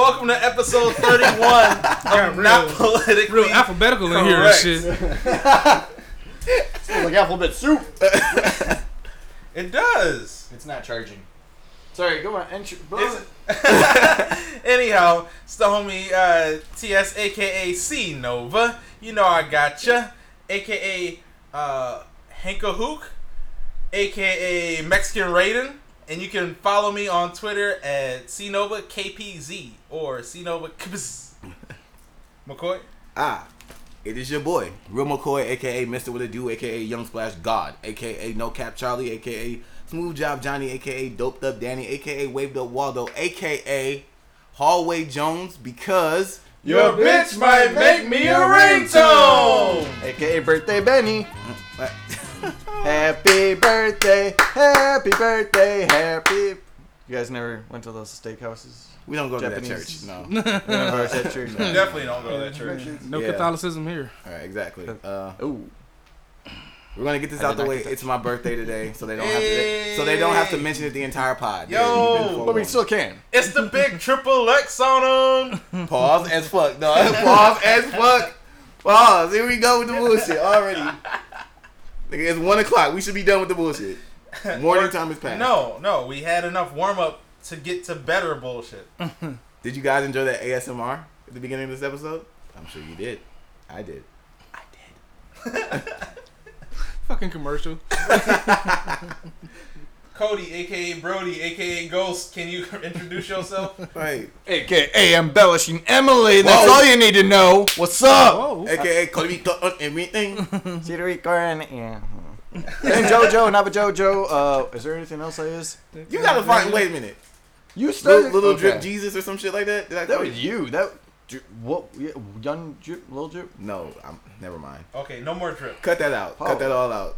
Welcome to episode 31 of real- Not Politically Real alphabetical in here and shit. Smells like alphabet soup. It does. It's not charging. Sorry, go on. Entry. Is Anyhow, it's the homie uh, TS, aka C Nova. You know I gotcha. Aka uh, Hanka Hook, aka Mexican Raiden. And you can follow me on Twitter at CNova KPZ or CNova KPZ. McCoy? Ah, it is your boy, Real McCoy, aka Mr. With a Do, aka Young Splash God, aka No Cap Charlie, aka Smooth Job Johnny, aka Doped Up Danny, aka Waved Up Waldo, aka Hallway Jones, because Your bitch might make me a ringtone! AKA Birthday Benny. Happy birthday, happy birthday, happy. You guys never went to those steakhouses? we don't go to that church. No. You never went to that church? Definitely don't go to that church. No Yeah. Catholicism here. All right, exactly. Uh, Ooh. we're gonna get this I out the way. It's my birthday today, so they don't have to. So they don't have to mention it the entire pod. Yo! Yeah, you've been But we still can. It's the big triple X on them. Pause as fuck. No, pause as fuck. Pause. Here we go with the bullshit already. Nigga, it's one o'clock. We should be done with the bullshit. Morning time is past. No, no, we had enough warm up to get to better bullshit. Did you guys enjoy that ASMR at the beginning of this episode? I'm sure you did. I did. I did. Fucking commercial. Cody, aka Brody, aka Ghost, can you introduce yourself? did. Right. AKA embellishing Emily. That's Whoa. all you need to know. What's up? Oh, AKA Cody on everything. Cedric and yeah. and JoJo, Nava JoJo. Uh, is there anything else I is? You gotta find. Wait a minute. You started Little, little okay. drip Jesus or some shit like that. Did I That was you? you. That dri- what? Yeah, young drip, little drip. No, I'm. Never mind. Okay, no more drip. Cut that out. Oh. Cut that all out.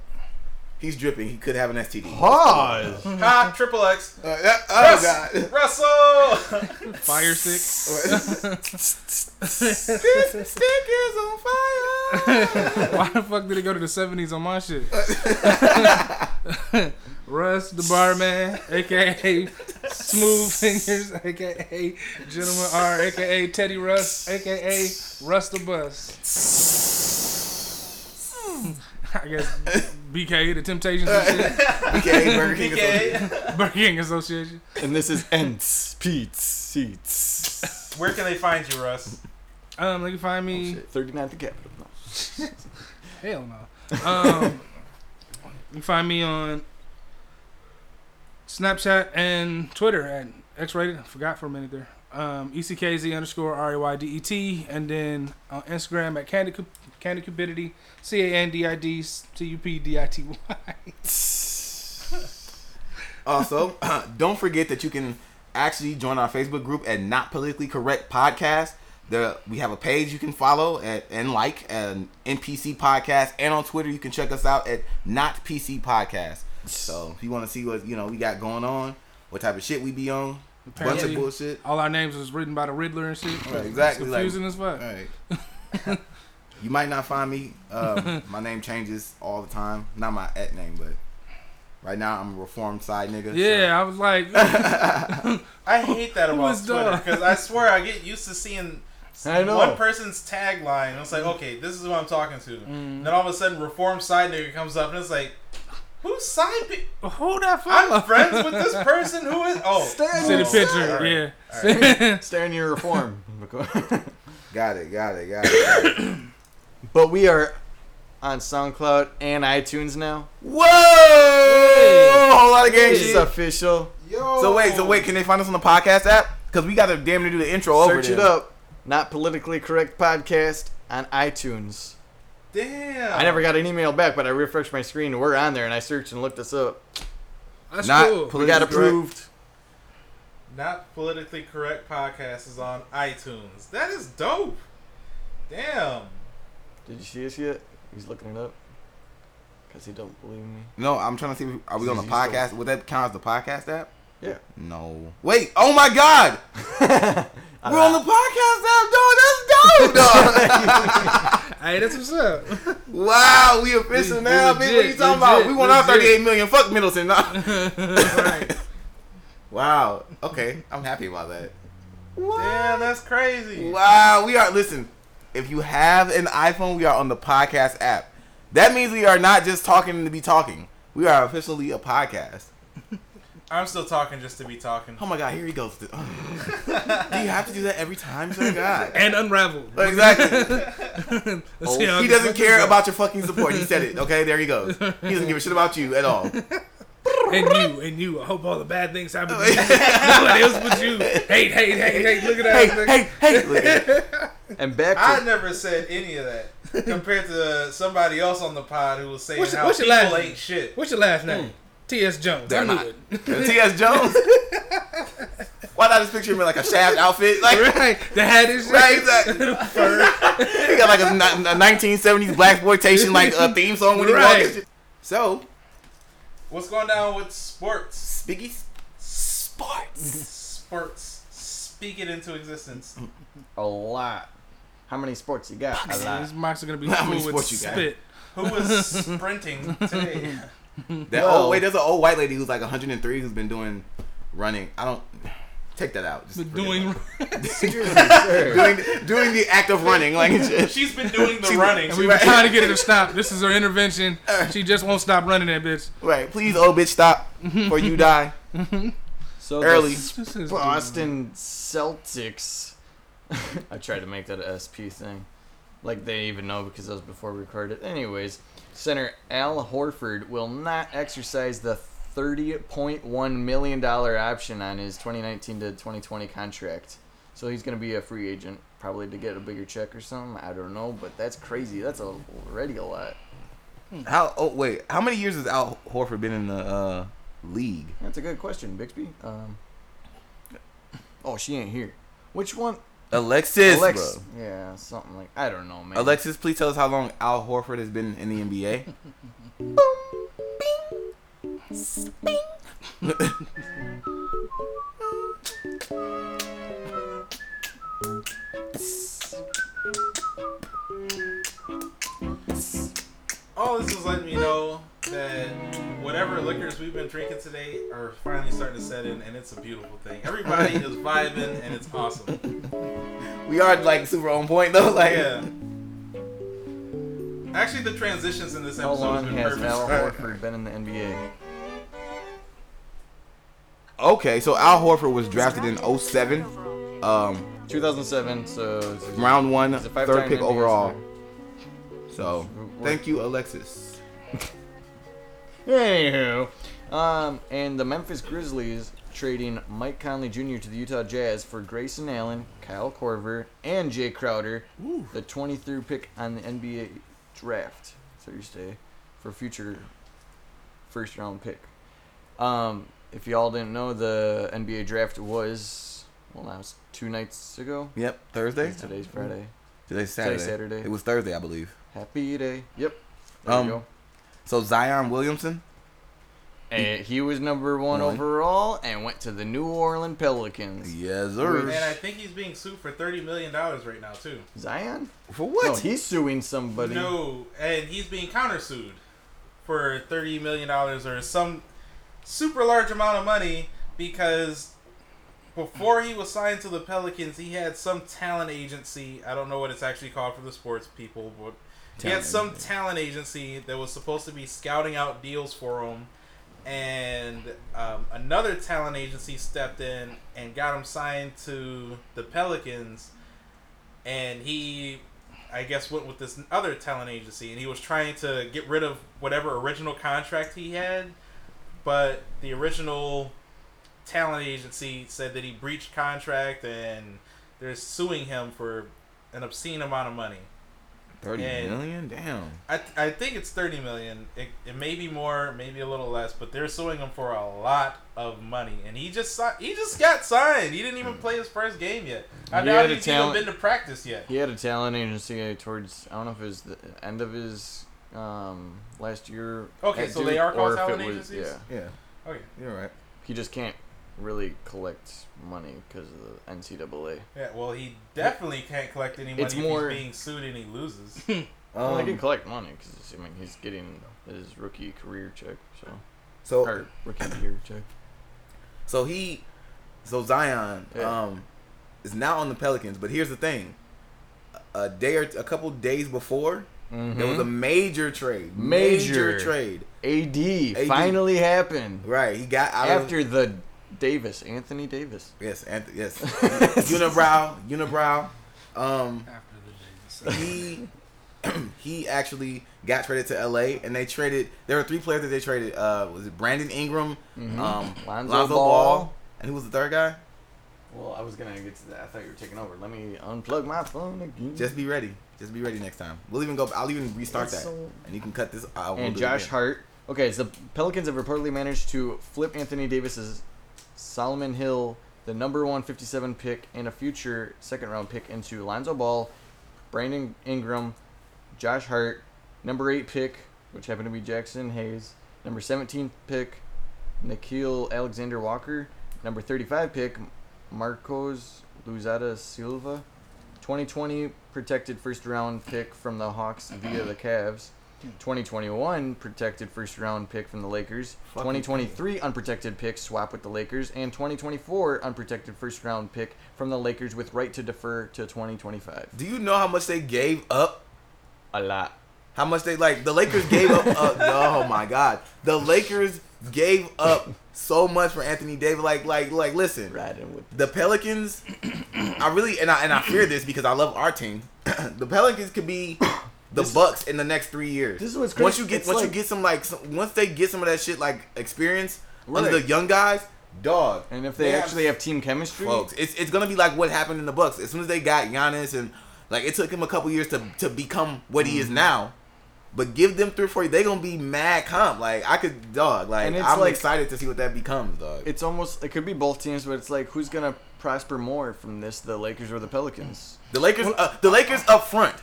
He's dripping. He could have an STD. Pause. Ha, triple X. Uh, that- oh god. Russell! fire stick. this stick is on fire. Why the fuck did it go to the 70s on my shit? Russ, the barman, aka Smooth Fingers, aka Gentleman R, aka Teddy Russ, aka Russ the Bus. I guess BK, the Temptations. BK Burger King. Association. Burger King Association. and this is Ents Pete's Seats. where can they find you, Russ? Um, they can find me. 39th the capital. No. Hell no. Um, you can find me on Snapchat and Twitter at X-rated. I forgot for a minute there. Um, ECKZ underscore R A Y D E T, and then on Instagram at Candy Candy Cupidity, C A N D I D T U P D I T Y. Also, don't forget that you can actually join our Facebook group at Not Politically Correct Podcast. There, we have a page you can follow at, and like an NPC Podcast, and on Twitter you can check us out at Not PC Podcast. So if you want to see what you know we got going on, what type of shit we be on, bunch of Apparently, bullshit. All our names was written by the Riddler and shit. Right, exactly, It's like- confusing as fuck. All right. you might not find me. Um, my name changes all the time. Not my at name, but right now I'm a reformed side nigga. so- Yeah, I was like, I hate that about Twitter because I swear I get used to seeing s- I know. one person's tagline. It's like, okay, this is who I'm talking to. Mm. Then all of a sudden, reform side nigga comes up and it's like, who's side? Pe- who that fuck? I'm friends with this person. Who is? Oh, Stand See the picture, alright. yeah. Stare in your reform. Got it. Got it. Got it. Got it. but we are on SoundCloud and iTunes now. Whoa! A whole lot of gang It's shit. official. Yo. So wait, so wait, can they find us on the podcast app? Because we got to damn near do the intro over Search it up. Not politically correct podcast on iTunes. Damn. I never got an email back, but I refreshed my screen. We're on there, and I searched and looked us up. That's Not cool. We got Politically correct. approved. Not politically correct podcast is on iTunes. That is dope. Damn. Did you see us yet? He's looking it up. Because he don't believe me. No, I'm trying to see. Are we on the You podcast? Would that count as the podcast app? Yeah. No. Wait. Oh my God. We're on the podcast app, dog. That's dope, dog. Hey, that's what's up. wow, we official We- now, we bitch. What legit, you talking about? legit, We won our legit. 38 million. Fuck Middleton. Nah. right. wow. Okay, I'm happy about that. Damn, that's crazy. Wow, we are listen. If you have an iPhone, we are on the podcast app. That means we are not just talking to be talking. We are officially a podcast. I'm still talking just to be talking. Oh my god, here he goes. Oh. do you have to do that every time, sir? God. And unraveled. Exactly. Let's oh, see how He doesn't care goes. about your fucking support. He said it. Okay, there he goes. He doesn't give a shit about you at all. And you, and you. I hope all the bad things happen to you. Nobody else but you. Hate, hate, hate, hate. Look at that. hey, hey. Look at. And back I never said any of that compared to somebody else on the pod who was saying What's your- how what's your people last ain't name? shit. What's your last name? Hmm. T.S. Jones. They're I knew not. T.S. Jones. Why not just picture him in like a shaft outfit? Like, right. The hat is right, exactly. he got like a, ni- a 1970s black exploitation like a theme song when he Right. walks. So, What's going down with sports? Speaky Sports. Mm-hmm. Sports. Speak it into existence. Mm-hmm. a lot. How many sports you got? A These lot. mics are gonna be How many full with sports you got? spit. Who was sprinting today? That Well- old wait, there's an old white lady who's like 103 who's been doing running. I don't take that out. Just Been doing, about it. Seriously, sir. doing doing the act of running like it's just- She's been doing the She- running. and we were trying to get her to stop. This is her intervention. Uh, she just won't stop running that bitch. right. Please, old bitch, stop or you die So early. the This is Boston Celtics. I tried to make that a SP thing. Like they even know because that was before we recorded. Anyways, center Al Horford will not exercise the $30.1 million option on his 2019 to 2020 contract. So he's going to be a free agent, probably to get a bigger check or something. I don't know, but that's crazy. That's already a lot. How? Oh wait, how many years has Al Horford been in the uh, league? That's a good question, Bixby. Um, oh, she ain't here. Which one? Alexis, Alex. bro. Yeah, something like I don't know, man. Alexis, please tell us how long Al Horford has been in the NBA. Boom! All this is letting me know that whatever liquors we've been drinking today are finally starting to set in, and it's a beautiful thing. Everybody is vibing, and it's awesome. We are like super on point though. Like, Yeah. Actually, the transitions in this episode How episode long has been has perfect. Al Horford been in the NBA? okay, so Al Horford was drafted in 07, um, 2007. So round one, he's a third five-time pick NBA overall. star. So, thank you, Alexis. Anywho, um, and the Memphis Grizzlies trading Mike Conley Jr. to the Utah Jazz for Grayson Allen, Kyle Korver, and Jae Crowder, the 23rd pick on the NBA draft Thursday for future first round pick. Um, if y'all didn't know, the NBA draft was well, that was two nights ago. Yep, Thursday. Today's Friday. Today's Saturday. Today's Saturday. It was Thursday, I believe. Happy day. Yep. There Um, you go. So Zion Williamson. And he was number one One. overall and went to the New Orleans Pelicans. Yes, sir. And I think he's being sued for thirty million dollars right now too. Zion? For what? No, he's suing somebody. No, and he's being countersued for thirty million dollars or some super large amount of money because before he was signed to the Pelicans, he had some talent agency. I don't know what it's actually called for the sports people, but he had some agency. talent agency that was supposed to be scouting out deals for him. And um, another talent agency stepped in and got him signed to the Pelicans. And he I guess went with this other talent agency, and he was trying to get rid of whatever original contract he had, but the original talent agency said that he breached contract, and they're suing him for an obscene amount of money. Thirty and- million. Damn. I, I think it's thirty million. It, it may be more, maybe a little less, but they're suing him for a lot of money, and he just si- he just got signed. He didn't even play his first game yet. I He doubt he's talent- even been to practice yet. He had a talent agency towards I don't know if it was the end of his um, last year. Okay, at so they are called or if it talent was- agencies? Yeah, Yeah, Okay. you're right. he just can't really collect money because of the NCAA. Yeah, well, he definitely can't collect any money It's if more- he's being sued and he loses. well, he Um, can collect money because I mean he's getting his rookie career check, so so or rookie year check. So he, so Zion, Yeah. um, is now on the Pelicans. But here's the thing: a day or a couple days before, there was a major trade. Mm-hmm. Major. trade. AD, AD. finally happened Right. He got out of after the Davis, Anthony Davis. yes, Anth- yes. Unibrow, Unibrow. Um, After the Davis. he he actually got traded to LA, and they traded. There were three players that they traded. Uh, was it Brandon Ingram, Mhm. um, Lonzo Lonzo, Ball. Ball. and who was the third guy? Well, I was gonna get to that. I thought you were taking over. Let me unplug my phone again. Just be ready. Just be ready next time. We'll even go. I'll even restart It's that, so- and you can cut this. out. And Josh. Hart. Okay, so the Pelicans have reportedly managed to flip Anthony Davis's Solomon Hill, the number 157 pick, and a future second round pick into Lonzo Ball, Brandon Ingram, Josh Hart, number eight pick, which happened to be Jaxson Hayes, number 17 pick, Nickeil Alexander Walker, number 35 pick, Marcos Louzada Silva, 2020 protected first round pick from the Hawks via the Cavs. 2021 protected first round pick from the Lakers. Fucking 2023 unprotected pick swap with the Lakers, and 2024 unprotected first round pick from the Lakers with right to defer to 2025. Do you know how much they gave up? A lot. How much they like? The Lakers gave up. Uh, oh my God! The Lakers gave up so much for Anthony Davis. Like, like, like. Listen, Riding with the Pelicans. I really and I and I fear this because I love our team. the Pelicans could be the This- Bucks in the next three years. This is what's crazy. Once you get It's once you get some like some, once they get some of that shit like experience under the young guys, dog. And if they, have- actually have team chemistry, folks, it's it's gonna be like what happened in the Bucks. As soon as they got Giannis and like it took him a couple years to to become what he is Mm-hmm. now. But give them three or four, they gonna be mad comp. Like I could dog. Like And I'm like- excited to see what that becomes, dog. it's almost it could be both teams, but it's like who's gonna prosper more from this, the Lakers or the Pelicans? The Lakers, uh, the Lakers up front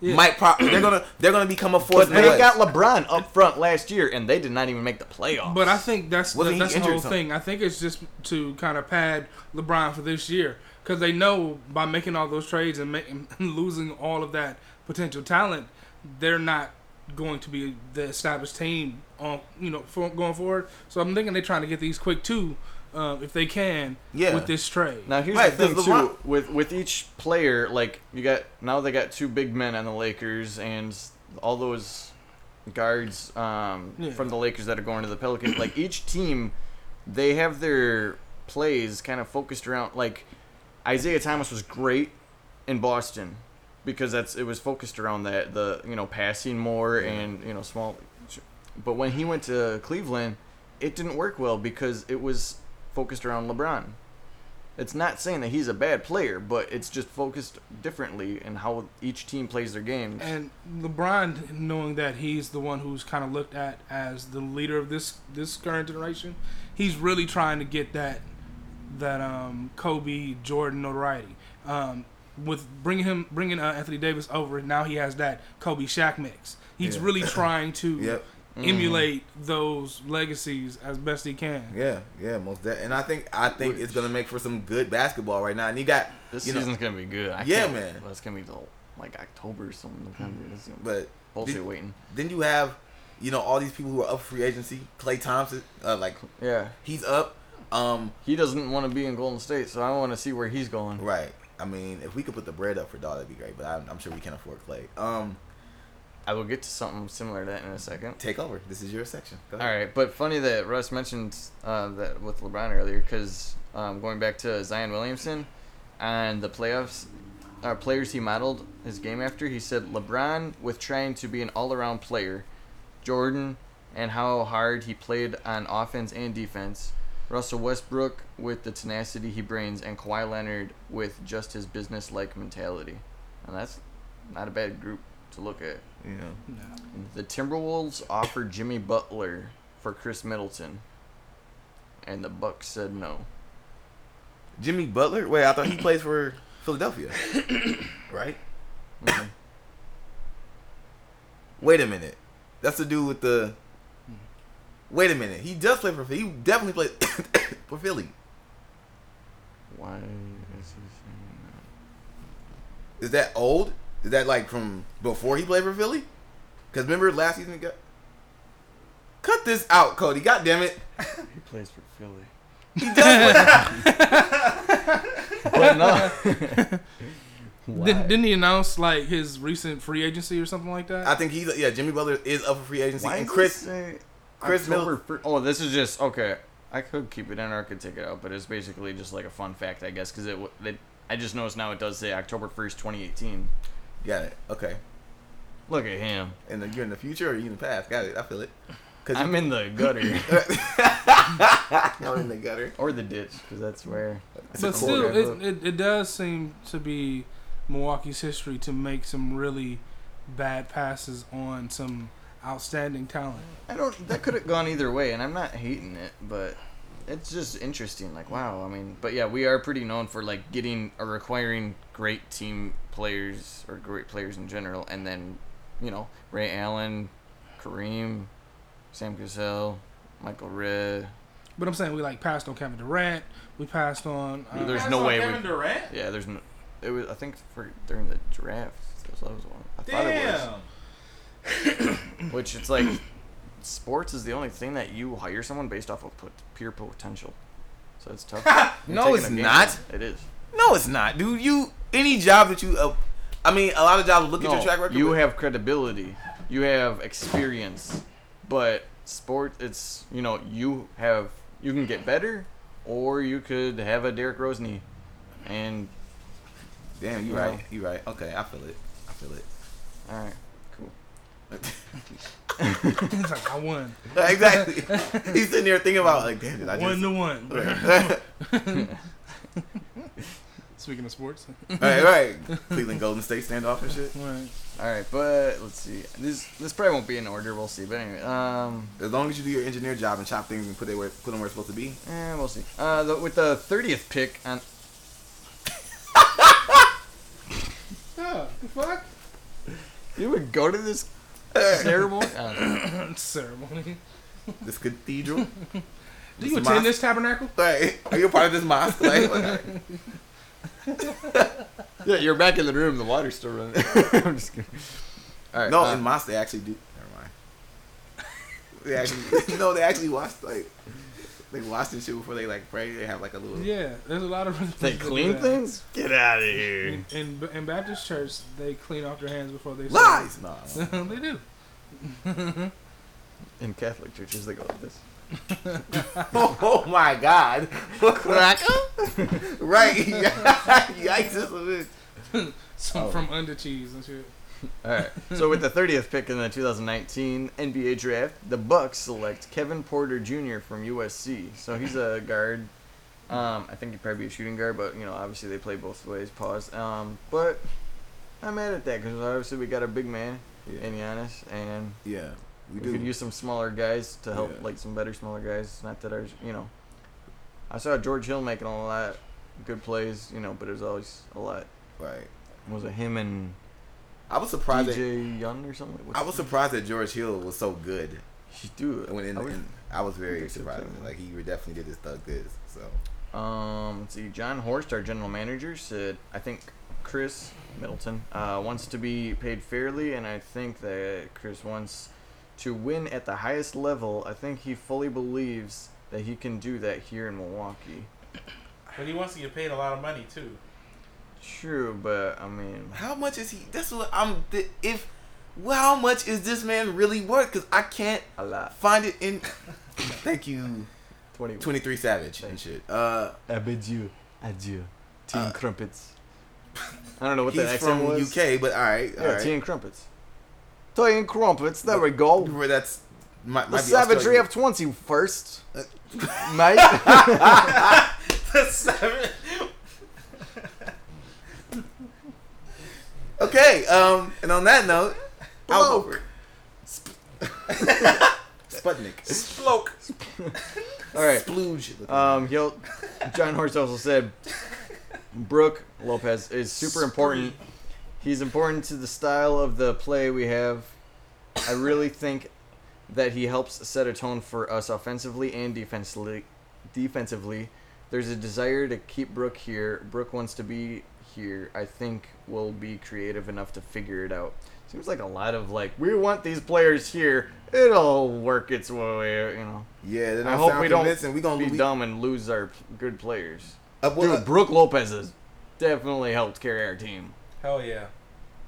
Yeah. might pro- they're gonna they're gonna become a force. But they the got LeBron up front last year, and they did not even make the playoffs. But I think that's the, that's the whole something? thing. I think it's just to kind of pad LeBron for this year because they know by making all those trades and, making, losing all of that potential talent, they're not going to be the established team on you know for, going forward. So I'm thinking they're trying to get these quick two, uh, if they can, Yeah. with this trade. Now here's Right, the thing does too. LeBron- With with each player, like you got now they got two big men on the Lakers and all those guards um, Yeah. from the Lakers that are going to the Pelicans. like each team, they have their plays kind of focused around. Like Isaiah Thomas was great in Boston because that's it was focused around that the you know passing more and you know small. But when he went to Cleveland, it didn't work well because it was focused around LeBron. It's not saying that he's a bad player, but it's just focused differently in how each team plays their games. And LeBron, knowing that he's the one who's kind of looked at as the leader of this this current generation, he's really trying to get that that um, Kobe Jordan notoriety. Um, with bringing him bringing uh, Anthony Davis over, now he has that Kobe Shaq mix. He's Yeah. really trying to Yep. Emulate those legacies as best he can. Yeah, yeah, most that. And I think I think it's gonna make for some good basketball right now. And you got this you know, season's gonna be good. I Yeah, can't- man. Well, it's gonna be till like October or something. November. This is but bullshit did- waiting. then you have you know all these people who are up for free agency. Klay Thompson, uh, like Yeah, he's up. Um, he doesn't want to be in Golden State, so I want to see where he's going. right. I mean, if we could put the bread up for Dog, that'd be great. But I'm, I'm sure we can't afford Klay. Um, I will get to something similar to that in a second. take over. This is your section. All right, but funny that Russ mentioned uh, that with LeBron earlier, because um, going back to Zion Williamson and the playoffs, uh, players he modeled his game after, he said LeBron with trying to be an all-around player, Jordan and how hard he played on offense and defense, Russell Westbrook with the tenacity he brings, and Kawhi Leonard with just his business-like mentality, and that's not a bad group to look at. Yeah. No. The Timberwolves offered Jimmy Butler for Khris Middleton, and the Bucks said no. Jimmy Butler. Wait, I thought he plays for Philadelphia, right? Mhm. Wait a minute. That's the dude with the. Wait a minute. He does play for Philly. He definitely played for Philly. Why is he saying that? Is that old? Is that like from before he played for Philly? Because remember last season he got. Cut this out, Cody. God damn it. He plays for Philly. He does. play- but no. Why? Didn't, didn't he announce like his recent free agency or something like that? I think he's yeah. Jimmy Butler is up for free agency, Why and Khris. Khris October Middleton- Oh, this is just okay. I could keep it in or I could take it out, but it's basically just like a fun fact, I guess, because it, it. I just noticed now it does say October first, twenty eighteen. Got it. Okay. Look at him. And then you're in the future or you in the past? Got it. I feel it. Cause I'm in the gutter I'm in the gutter. or the ditch, because that's where. But still, it, it, it does seem to be Milwaukee's history to make some really bad passes on some outstanding talent. I don't. That could have gone either way, and I'm not hating it, but it's just interesting. Like, wow. I mean, but yeah, we are pretty known for like getting or acquiring great team players or great players in general, and then, you know, Ray Allen, Kareem, Sam Cassell, Michael Redd. But I'm saying we like passed on Kevin Durant. We passed on. Uh, There's That's no on way Kevin we- Durant. Yeah, there's no. It was I think for during the draft. That was one. I thought it was. Damn. Which it's like, sports is the only thing that you hire someone based off of pot- pure potential. So it's tough. No, it's a gamble. not. It is. No, it's not, dude. You any job that you, uh, I mean, a lot of jobs look at your track record. you but- have credibility. You have experience. But sport, it's you know you have you can get better, or you could have a Derrick Rose knee, and Damn, you you right. know. You right. Okay, I feel it. I feel it. all right, cool. He's like, I won. exactly. He's sitting there thinking about like, damn, did I One just? to one. right, Speaking of sports. All right. Cleveland Golden State standoff and shit. Right. All right, but let's see. This this probably won't be in order. We'll see. But anyway, um, As long as you do your engineer job and chop things and put they where put them where it's supposed to be. eh, we'll see. Uh, the, with the thirtieth pick on Oh, the fuck? You would go to this ceremony? I. Ceremony. This cathedral. Do you attend mosque. this tabernacle? Like, are you a part of this mosque? Like, Yeah, you're back in the room. The water's still running. I'm just kidding. All right. no, uh, in mosque they actually do. Never mind. They actually no, they actually watch like they watch this shit before they like pray. They have like a little. Yeah, there's a lot of. they religions that do clean things. Get out of here. In, in in Baptist church, they clean off their hands before they. Lies. No. they do. In Catholic churches, they go like this. oh my God. Cracker. right. Yikes! This is it. Some Oh. from under cheese and shit. All right. So with the 30th pick in the 2019 NBA draft, the Bucks select Kevin Porter Jr. from USC. So he's a guard. Um, I think he'd probably be a shooting guard, but you know, obviously they play both ways. Pause. Um, but I'm mad at that because obviously we got a big man Yeah. in Giannis, and Yeah. We we could use some smaller guys to help, Yeah. like some better smaller guys. Not that ours, you know. I saw George Hill making a lot of good plays, you know, but it was always a lot. right. Was it him and I was surprised. That, Young or something? What's I was surprised that George Hill was so good. He do it. When in, I was- in, I was very surprised. Like he definitely did his thug this. So Um, let's see. Jon Horst, our general manager, said, I think Khris Middleton uh, wants to be paid fairly, and I think that Khris wants to win at the highest level. I think he fully believes that he can do that here in Milwaukee. But he wants to get paid a lot of money too. True, but I mean, how much is he? That's what I'm. th- If well, how much is this man really worth? Because I can't a lot. find it in. Thank you, 20. Twenty Three Savage and shit. Uh, Adieu. Adieu. Team Uh, crumpets. I don't know what he's the accent from was. UK, but all right, all Yeah, right. tea and crumpets. Tea and crumpets. There we go. Where that's might, The might be savagery Australian. of 21st. Mate. The seven. Okay, um, and on that note, I'll go for it. Sputnik. Sploke. All right. Splooge. Um, he'll, Jon Horst also said Brooke Lopez is super important. He's important to the style of the play we have. I really think that he helps set a tone for us offensively and defensively. Defensively, there's a desire to keep Brooke here. Brooke wants to be here. I think we'll be creative enough to figure it out. Seems like a lot of like we want these players here. It'll work its way, you know. Yeah, I hope we don't convincing. We gonna be we, dumb and lose our good players. Uh, well, Dude, Brooke Lopez has definitely helped carry our team, Hell yeah.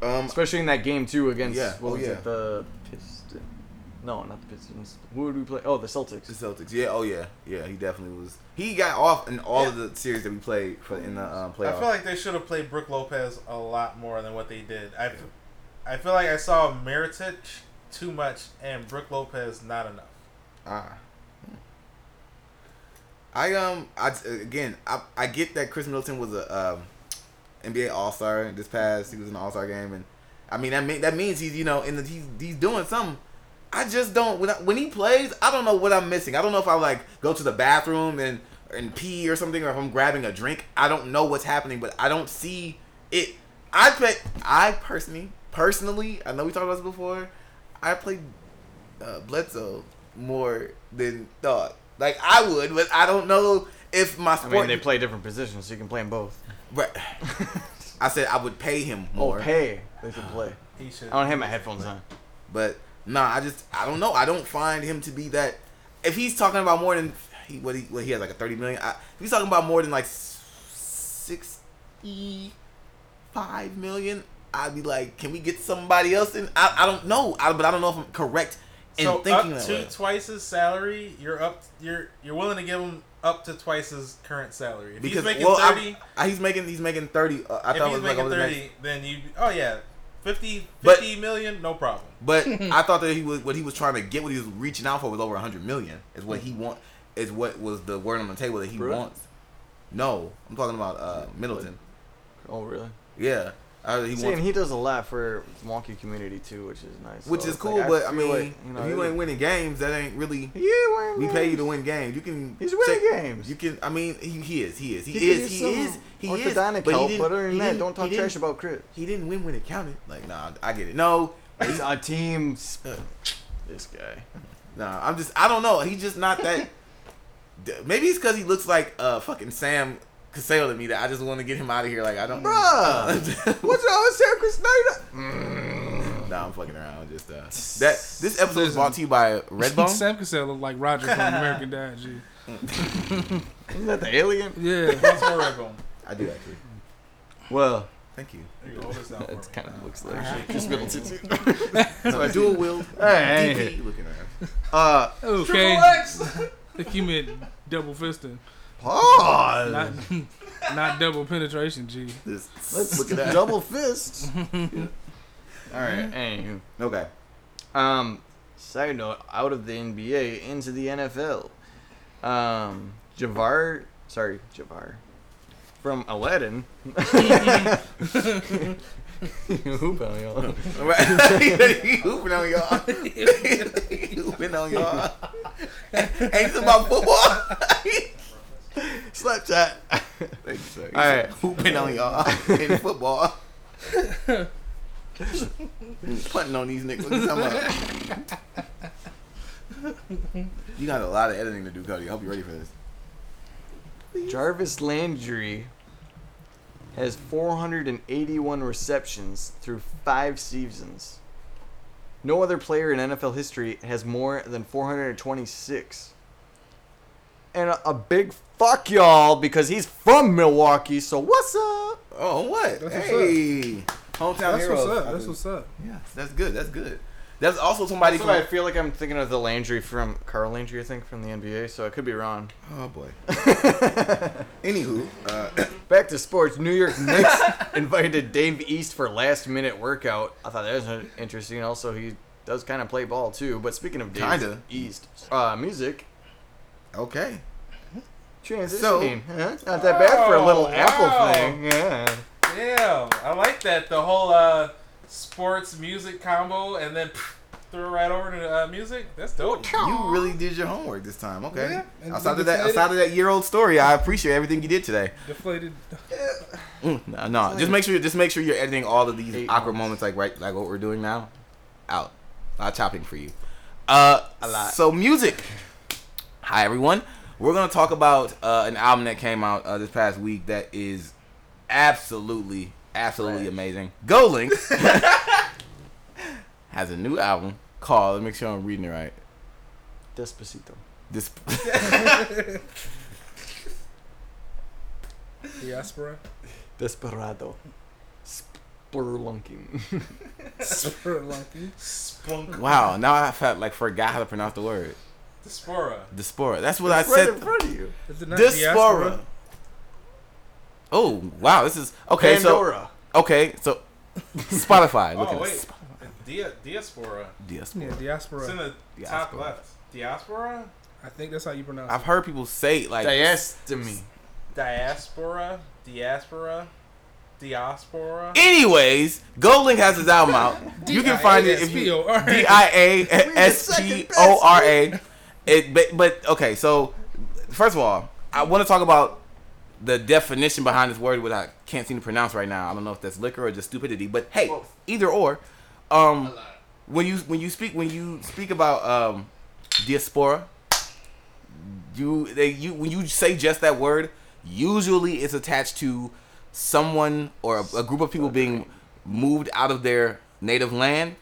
um, especially in that game too against Yeah, what oh, was yeah. it the Pistons? No, not the Pistons. Who would we play? Oh, the Celtics. the Celtics. Celtics. Yeah. Oh yeah. Yeah. He definitely was. He got off in all of the series that we played for in the um, I feel like they should have played Brooke Lopez a lot more than what they did. I, I feel like I saw Mirotic too much and Brooke Lopez not enough. Ah. I um I again I I get that Khris Middleton was a um, NBA All Star this past. He was in the All Star game, and I mean that mean, that means he's you know in the he's he's doing something. I just don't when I, when he plays. I don't know what I'm missing. I don't know if I like go to the bathroom and and pee or something, or if I'm grabbing a drink. I don't know what's happening, but I don't see it. I play. I personally personally I know we talked about this before. I played uh, Bledsoe more than thought. Like I would, but I don't know if my I mean, they play different positions, so you can play them both. Right. I said I would pay him Oh, more, pay. They should play. He should. I don't have my headphones on. but nah. I just I don't know. I don't find him to be that. If he's talking about more than he what he what he has like a thirty million. I, if he's talking about more than like sixty five million, I'd be like, can we get somebody else in? I, I don't know, I, but I don't know if I'm correct in so thinking up that to way. twice his salary, you're up. You're you're willing to give him up to twice his current salary. If because he's making well, thirty, I, he's making he's making thirty. Uh, I if thought he's was like making over the next- thirty, then you. Oh yeah, 50, But- 50 million, no problem. But I thought that he was what he was trying to get, what he was reaching out for was over hundred million. Is what he want. Is what was the word on the table that he Really? wants. No, I'm talking about uh, Middleton. Oh, really? Yeah, uh, he See, wants, and he does a lot for the Milwaukee community too, which is nice. which So is cool. like, but I feel mean, like, you know, if you ain't winning games, that ain't really. Winning We pay you to win games. You can. He's winning say- games. You can. I mean, he, he is. He is. He, He is. He is. He is. orthodontic But he help, but other than that, don't talk trash about Khris. He didn't win when it counted. Like, nah, I get it. No, He's a team. This guy. Nah, I'm just I don't know. He's just not that. Maybe it's because he looks like uh fucking Sam Cassell to me that I just want to get him out of here. Like I don't. Bruh. What's wrong with Sam Chris Snyder? nah, I'm fucking around. Just uh, that this episode is brought to you by Redbone. Sam Cassell look like Roger from American Dad. G. Isn't that the alien? Yeah. That's more red bone. I do actually. Well, Thank you. There you go, hold this down for that kind of looks like Khris Middleton. So I dual wield. Hey, DP looking around. uh, Okay. Triple X. I think you meant double fisting, pause. not not double penetration. G. This, Let's look at that. double fist. All right. Anywho, Okay. um, side note: out of the NBA into the NFL. Um, Javar, sorry, Javar, from Aladdin. hooping on y'all. Right. he hooping on y'all. he hooping on y'all. Ain't this about football? Snapchat. Thank you, sir. All right. Hooping on y'all in football. Punting on these niggas. What you? You got a lot of editing to do, Cody. I hope you're ready for this. Jarvis Landry has 481 receptions through five seasons. No other player in NFL history has more than 426. And a, a big fuck y'all because he's from Milwaukee. So what's up? Oh, what? That's what's hey. Hometown That's heroes. what's up. That's what's up. Yeah, that's good. That's good. That's also somebody That's why I feel like I'm thinking of the Landry from Carl Landry, I think, from the NBA. So I could be wrong. Oh boy. Anywho, uh, Back to sports. New York Knicks invited Dave East for last minute workout. I thought that was interesting. Also, he does kind of play ball too. But speaking of Dave Kinda. East, uh, music okay. Transitioning. huh? Not that bad for a little Oh, Apple wow. thing. Yeah. Yeah, I like that. The whole uh, sports music combo, and then pff, threw it right over to uh, music. That's dope. You really did your homework this time. Okay. Yeah, and outside of that, outside of that year old story, I appreciate everything you did today. Deflated. Mm, no, no, just make sure, just make sure you're editing all of these Eight awkward months. moments, like right, like what we're doing now, out. A Not chopping for you. Uh, A lot. So music. Hi everyone. We're gonna talk about uh, an album that came out uh, this past week that is absolutely, absolutely Trash. amazing. Goldlink has a new album called. Let me make sure I'm reading it right. Despacito. This. Diaspora. Desperado. Spurlunking. Spurlunky. Spunk. Wow, now I felt like forgot how to pronounce the word. Diaspora. Diaspora. That's what I right said. in front of you. Is it not Diaspora. Oh wow, this is okay. Pandora. So okay, so Spotify. Look Oh at wait, this. Dia- diaspora. Diaspora. Yeah, It's in diaspora. the top Diaspora. left. Diaspora. I think that's how you pronounce it. I've it. heard people say like Diastemy. Diaspora. Diaspora. Diaspora. Anyways, Goldlink has his album out. You can find it if you D-I-A-S-P-O-R-A. D I A S P O R A. It but, but okay, so first of all, I want to talk about the definition behind this word, which I can't seem to pronounce right now. I don't know if that's liquor or just stupidity, but hey, either or. Um, when you when you speak when you speak about um, diaspora, you they you when you say just that word, usually it's attached to someone or a, a group of people being moved out of their native land.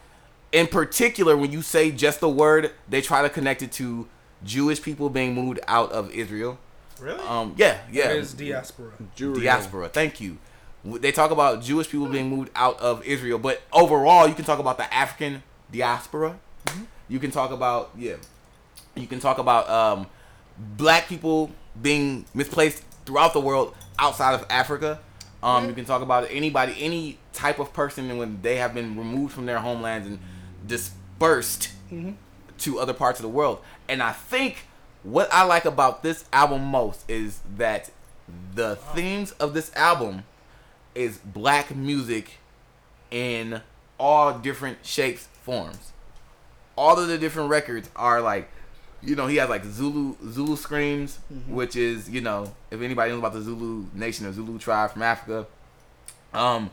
In particular, when you say just the word, they try to connect it to Jewish people being moved out of Israel. Really? Um, yeah, yeah, It is diaspora. diaspora. Thank you. They talk about Jewish people being moved out of Israel, but overall, you can talk about the African diaspora. You can talk about yeah. You can talk about um, black people being misplaced throughout the world outside of Africa. Um, you can talk about anybody, any type of person when they have been removed from their homelands and dispersed to other parts of the world. And I think what I like about this album most is that the themes of this album is black music in all different shapes, forms. All of the different records are like, you know, he has like Zulu Zulu screams, which is you know, if anybody knows about the Zulu nation or Zulu tribe from Africa, um,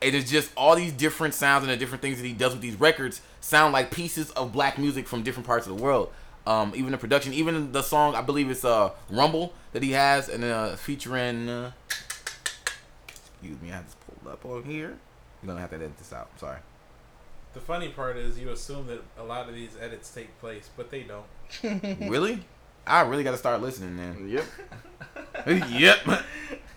it is just all these different sounds and the different things that he does with these records sound like pieces of black music from different parts of the world. Um, even the production, even the song, I believe it's uh Rumble that he has, and uh, featuring. Uh, excuse me, I have this pulled up on here. You're gonna have to edit this out. Sorry. The funny part is you assume that a lot of these edits take place, but they don't. really? I really got to start listening then. Yep. yep.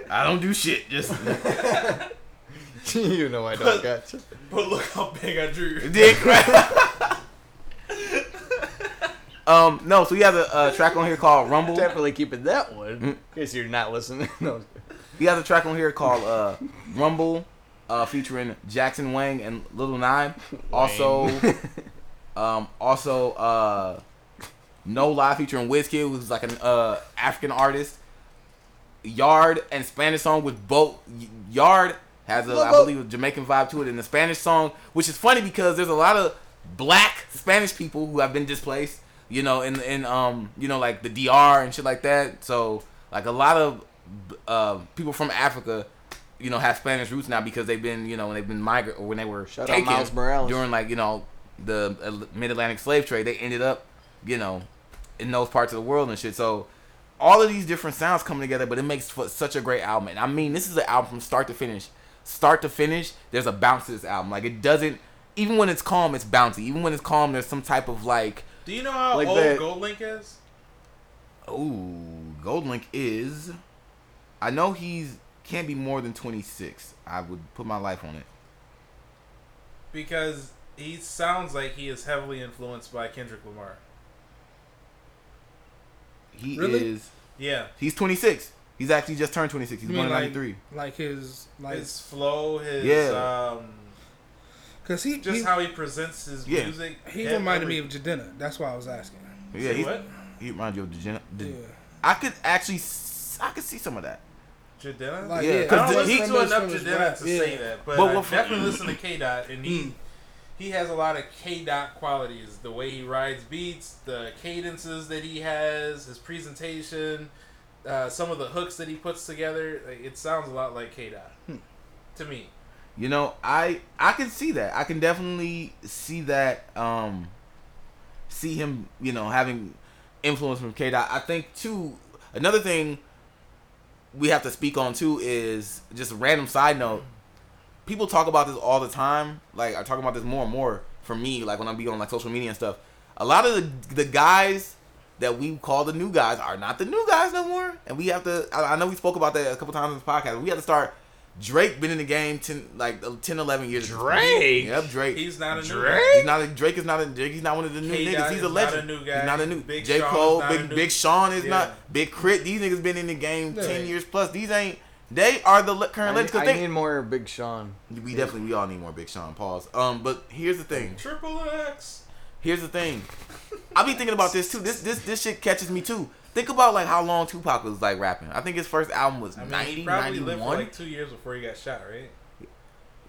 I don't do shit. Just you know I don't got you. But look how big I drew. your- dick. Right? Um, no. So he have a, a track on here called Rumble. Definitely keeping that one. Mm. In case you're not listening. no. He has a track on here called uh, Rumble, uh, featuring Jackson Wang and Little Nine. Also, um, also uh, No Lie featuring Wizkid, who's like an uh, African artist. Yard and Spanish song with both Yard has a I believe a Jamaican vibe to it, and the Spanish song, which is funny because there's a lot of black Spanish people who have been displaced, you know, in in um you know like the DR and shit like that. So like a lot of uh, people from Africa, you know, have Spanish roots now because they've been you know when they've been migrant or when they were Shout out taken during like you know the mid Atlantic slave trade. They ended up you know in those parts of the world and shit. So all of these different sounds come together, but it makes for such a great album. And I mean, this is an album from start to finish. Start to finish, there's a bounce to this album. Like it doesn't, even when it's calm, it's bouncy. Even when it's calm, there's some type of like, Do you know how Like old that- Gold Link is? oh, Goldlink is. I know he's can't be more than 26. I would put my life on it. Because he sounds like he is heavily influenced by Kendrick Lamar. He Really? is. Yeah. He's 26. He's actually just turned 26. He's You born mean in like, 93. like his like His flow, his Yeah. um because he just he, how he presents his Yeah. music. he ev- reminded every- me of Jadena. That's why I was asking. Yeah, Say he's, what? he reminds you of the, the Yeah. I could actually, I could see some of that. Jadena? Like, Yeah, yeah, I 'cause don't the- listen he- to from his- enough Jadena to yeah. say that, but, But I what for- definitely listen to K Dot, and he he has a lot of K Dot qualities. The way he rides beats, the cadences that he has, his presentation, uh, some of the hooks that he puts together. It sounds a lot like K Dot to me. You know, I I can see that. I can definitely see that. Um, see him, you know, having influence from K Dot. I think too. Another thing we have to speak on too is just a random side note. People talk about this all the time. Like I talk about this more and more for me. Like when I'm be on like social media and stuff. A lot of the the guys that we call the new guys are not the new guys no more, and we have to. I, I know we spoke about that a couple times in this podcast. We have to start. Drake been in the game 10, like 10, 11 years. at this. Drake? Yep, Drake. He's not a Drake? guy. He's not a Drake is not a Drake. He's not one of the new K. niggas. He's is a not a new guy. He's not a new. Big J Sean Cole, not a Big new- Big Sean is Yeah. not. Big Crit. These niggas been in the game Yeah. ten years plus. These ain't. They are the current legends. need, 'cause I they- need more Big Sean. we definitely we all need more Big Sean. Pause. Um, but here's the thing. Triple X. Here's the thing. I be thinking about this too. This this this shit catches me too. Think about like how long Tupac was like rapping. I think his first album was I mean, 90, he probably lived for like two years before he got shot, right?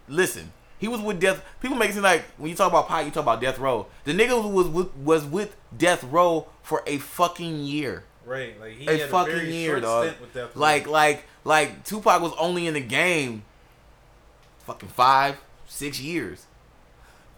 Listen, he was with Death. People make it seem like when you talk about Pac, you talk about Death Row. The nigga was with, was with Death Row for a fucking year. Right. Like he A had fucking a very year, short dog. stint with Death Row. Like like like Tupac was only in the game fucking five, six years.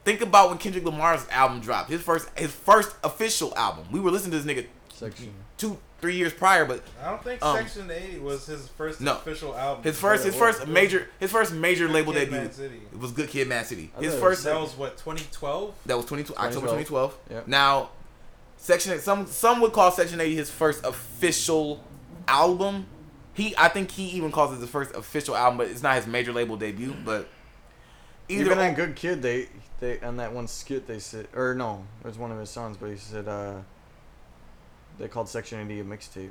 Think about when Kendrick Lamar's album dropped. His first his first official album. We were listening to this nigga Section. Two, three years prior, but I don't think um, Section 80 was his first no. official album. his first his first major his first major Good label Kid, debut City. it was Good Kid, Mad City. His first That was what 2012. that was 22 October 2012. 2012. Yep. Now, Section some some would call Section 80 his first official album. He I think he even calls it his first official album, but it's not his major label debut. But either Even that good kid, they they on that one skit they said, or no, it was one of his songs, but he said uh, they called Section 80 a mixtape.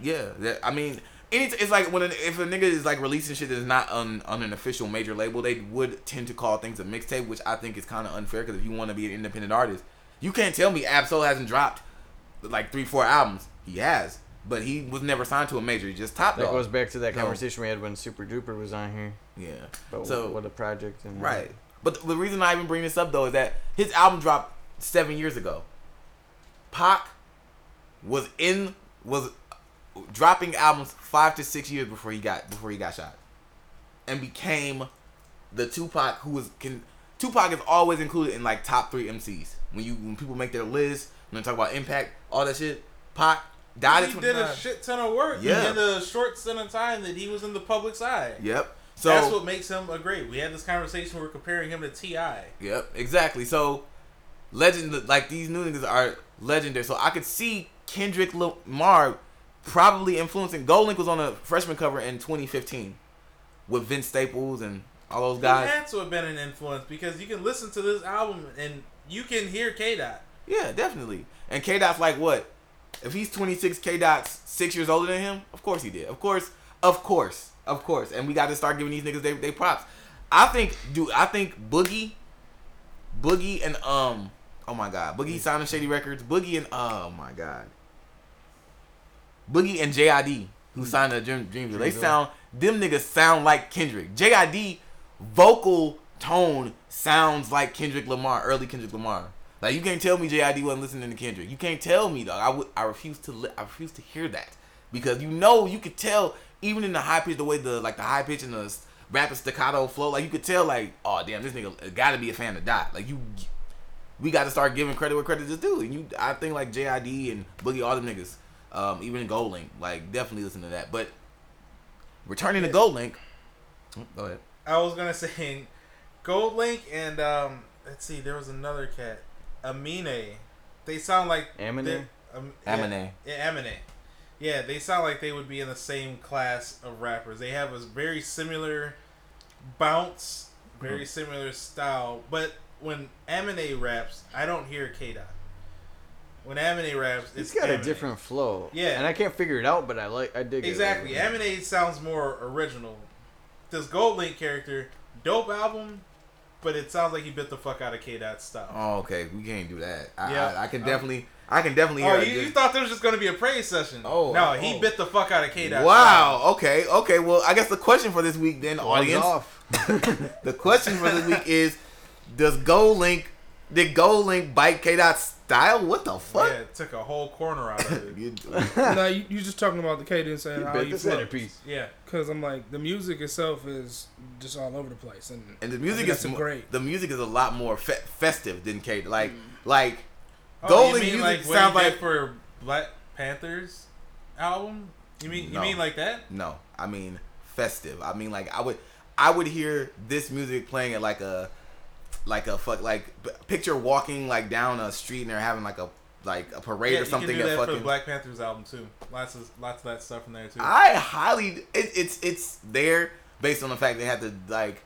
Yeah, that, I mean, any it's like when an, if a nigga is like releasing shit that's not on on an official major label, they would tend to call things a mixtape, which I think is kind of unfair because if you want to be an independent artist, you can't tell me Ab-Soul hasn't dropped like three four albums. He has, but he was never signed to a major. He just top That dog. goes back to that No. conversation we had when Super Duper was on here. Yeah. But So- what a project and Right. But the reason I even bring this up though is that his album dropped seven years ago. Pac was in was dropping albums five to six years before he got before he got shot, and became the Tupac who was can. Tupac is always included in like top three MCs when you when people make their list when they talk about impact all that shit. Pac died He did a shit ton of work Yeah. in the short stint of time that he was in the public eye. Yep. So That's what makes him a great. We had this conversation. We're comparing him to Ti. Yep, exactly. So, legend like these new niggas are legendary. So I could see Kendrick Lamar probably influencing. Goldlink was on a freshman cover in 2015 with Vince Staples and all those He guys. had to have been an influence because you can listen to this album and you can hear K Dot. Yeah, definitely. And K Dot's like what? If he's 26, K Dot's six years older than him. Of course he did. Of course, of course, of course. And we got to start giving these niggas they, they props. I think, dude. I think Boogie, Boogie and um, oh my god, Boogie signed to Shady Records. Boogie and oh my god, Boogie and JID who mm-hmm. signed to Dream Dreamville. They sound them niggas sound like Kendrick. JID vocal tone sounds like Kendrick Lamar, early Kendrick Lamar. Like you can't tell me JID wasn't listening to Kendrick. You can't tell me dog. I would I refuse to li- I refuse to hear that because you know you could tell even in the high pitch the way the like the high pitch and the rapid staccato flow like you could tell like oh damn this nigga got to be a fan of Dot. Like you we got to start giving credit where credit is due. And you I think like JID and Boogie all them niggas um even Goldlink like definitely listen to that. But returning to Goldlink oh, go ahead. I was gonna say Goldlink and um, let's see, there was another cat, Amine. They sound like Amine? Um, yeah, Amine. Yeah, Amine. Yeah, they sound like they would be in the same class of rappers. They have a very similar bounce, very Mm-hmm. similar style. But when Amine raps, I don't hear K Dot. When Amine raps, it's It's got a different flow. Yeah. And I can't figure it out, but I like I dig Exactly. it. Amine sounds more original. This Goldlink character, dope album, but it sounds like he bit the fuck out of K Dot's style. Oh, okay. We can't do that. I, Yeah. I, I can Um, definitely, I can definitely hear. Oh, you, you thought there was just gonna be a praise session? Oh, no, he oh. bit the fuck out of K Dot. Wow. Okay. Okay. Well, I guess the question for this week, then, Gloves audience, off. the question for this week is: Does Goldlink, did Goldlink bite K Dot's style? What the Yeah, fuck? it took a whole corner out of it. You- no, you, you just talking about the cadence and He how you the centerpiece. yeah, Because I'm like, the music itself is just all over the place, and and the music is that's mo- great. The music is a lot more fe- festive than K. Like, mm. like oh, Gold you mean music like what sounds like for Black Panthers album? You mean you mean like that? No, I mean festive. I mean like I would I would hear this music playing at like a like a fuck like picture walking like down a street and they're having like a like a parade Yeah, or you something can do at that for fucking. the Black Panthers album too. Lots of lots of that stuff in there too. I highly it, it's it's there based on the fact they had to like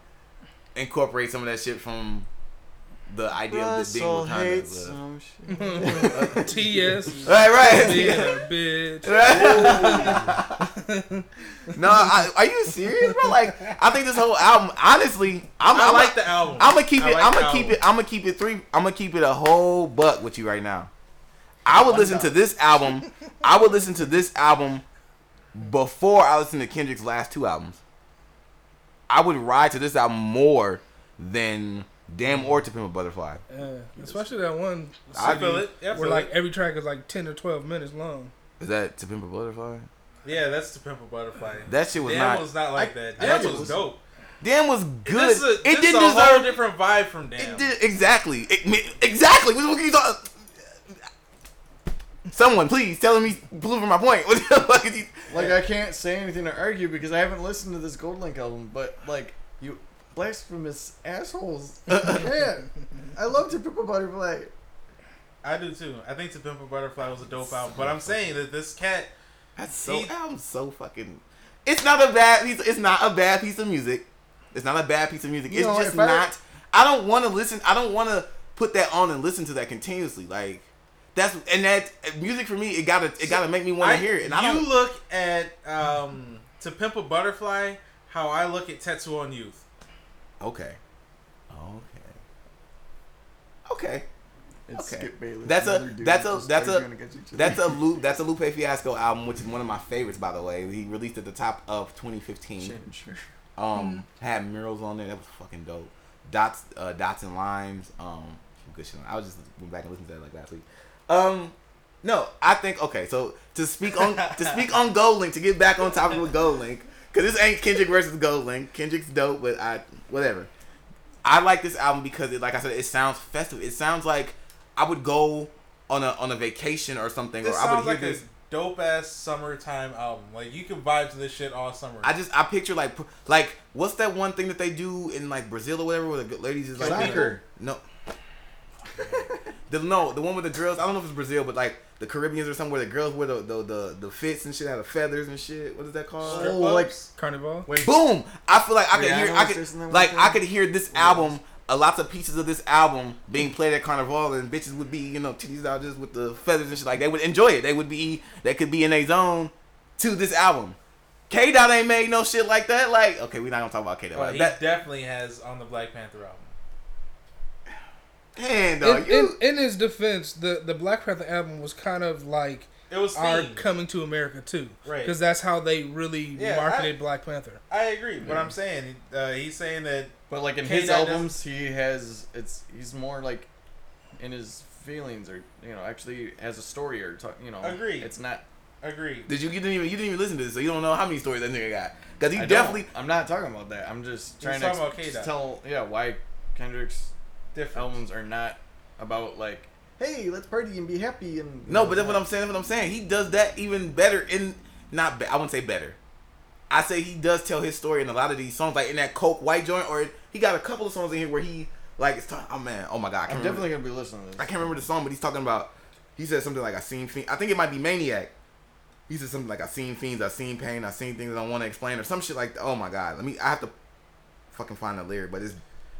incorporate some of that shit from the idea of the being Russell Wakanda. hates some shit. TS. Right, right. Being a bitch. no, I, are you serious, bro? Like, I think this whole album, honestly, I'm, I I'm like the album. I'm gonna keep I it. like I'm gonna keep album. it. I'm gonna keep it three. I'm gonna keep it a whole buck with you right now. I would listen to this album. I would listen to this album before I listen to Kendrick's last two albums. I would ride to this album more than Damn or To Pimp a Butterfly. Yeah, especially that one. I feel it. Yeah, I where like it. every track is like ten or twelve minutes long. Is that To Pimp a Butterfly? Yeah, that's the Pimp a Butterfly. That shit was Damn not. was not like that. I- Damn was was- dope. Damn was good. This is a, it didn't is a whole deserve. different vibe from Damn. It did exactly. It, exactly. What, what you talking? Someone, please tell me, proving my point. What the fuck is he? Like I can't say anything to argue because I haven't listened to this Goldlink album, but like you blasphemous assholes. Man, I love to Pimp a Butterfly. I do too. I think To Pimp a Butterfly was a dope album, but I'm saying that this cat, That's so. He- album's so fucking. It's not a bad piece. It's not a bad piece of music. It's not a bad piece of music. You it's know, just if I- not. I don't want to listen. I don't want to put that on and listen to that continuously. Like that's and that music for me. It gotta. It gotta make me want to hear it. And I you don't. look at um, To Pimp a Butterfly how I look at Tetsuo & Youth. Okay. Okay. Okay. It's Okay. Skip Bayless. That's a- and other dudes that's a- that's a- arguing against each other. That's a Lupe. That's a Lupe Fiasco album, which is one of my favorites, by the way. He released at the top of 2015. Sure, sure. Um, had murals on there. That was fucking dope. Dots, uh, dots and lines. Um, good shit. I was just went back and listened to that like last week. Um, no, I think okay. So to speak on to speak on Goldlink to get back on topic with Goldlink because this ain't Kendrick versus Goldlink. Kendrick's dope, but I whatever. I like this album because it, like I said, it sounds festive. It sounds like I would go on a on a vacation or something, This or I would hear like this. a dope ass summertime album. Like you can vibe to this shit all summer. I just I picture like like what's that one thing that they do in like Brazil or whatever where the ladies is like Soccer. no the no the one with the girls I don't know if it's Brazil but like the Caribbeans or somewhere the girls wear the the the, the fits and shit out of feathers and shit what is that called Strip Oh, like? Carnival. when boom I feel like I could hear I Rihanna could just in that like I could hear this album a lots of pieces of this album being played at Carnival and bitches would be you know titties out just with the feathers and shit like they would enjoy it they would be they could be in a zone to this album. K Dot ain't made no shit like that. Like, okay, we're not gonna talk about K Dot. Well, he that definitely has on the Black Panther album. Man, In, dog, in, you, in his defense, the the Black Panther album was kind of like It was our themed. coming to America too, Right. Because that's how they really Yeah, marketed Black Panther. I agree. What I'm saying, uh, he's saying that But like in K his Dot albums, he has it's he's more like in his feelings or you know actually has a story or talk, you know. Agreed. It's not. agreed. did you? You didn't even. You didn't even listen to this, so you don't know how many stories that nigga got. Cause he I don't. definitely. I'm not talking about that. I'm just trying talking to ex- K-Dot. tell yeah why Kendrick's Different. albums are not about like hey let's party and be happy and No, but that's what I'm saying. That's what I'm saying. He does that even better. In not. Be, I wouldn't say better. I say he does tell his story in a lot of these songs, like in that Coke White joint, or he got a couple of songs in here where he like it's talking. Oh man, oh my god, I I'm can't definitely gonna be listening to this. I can't remember the song, but he's talking about. He said something like I seen. Fiend. I think it might be Maniac. He said something like I seen fiends, I seen pain, I seen things I don't want to explain, or some shit like. that. Oh my god, let me. I have to fucking find the lyric, but it's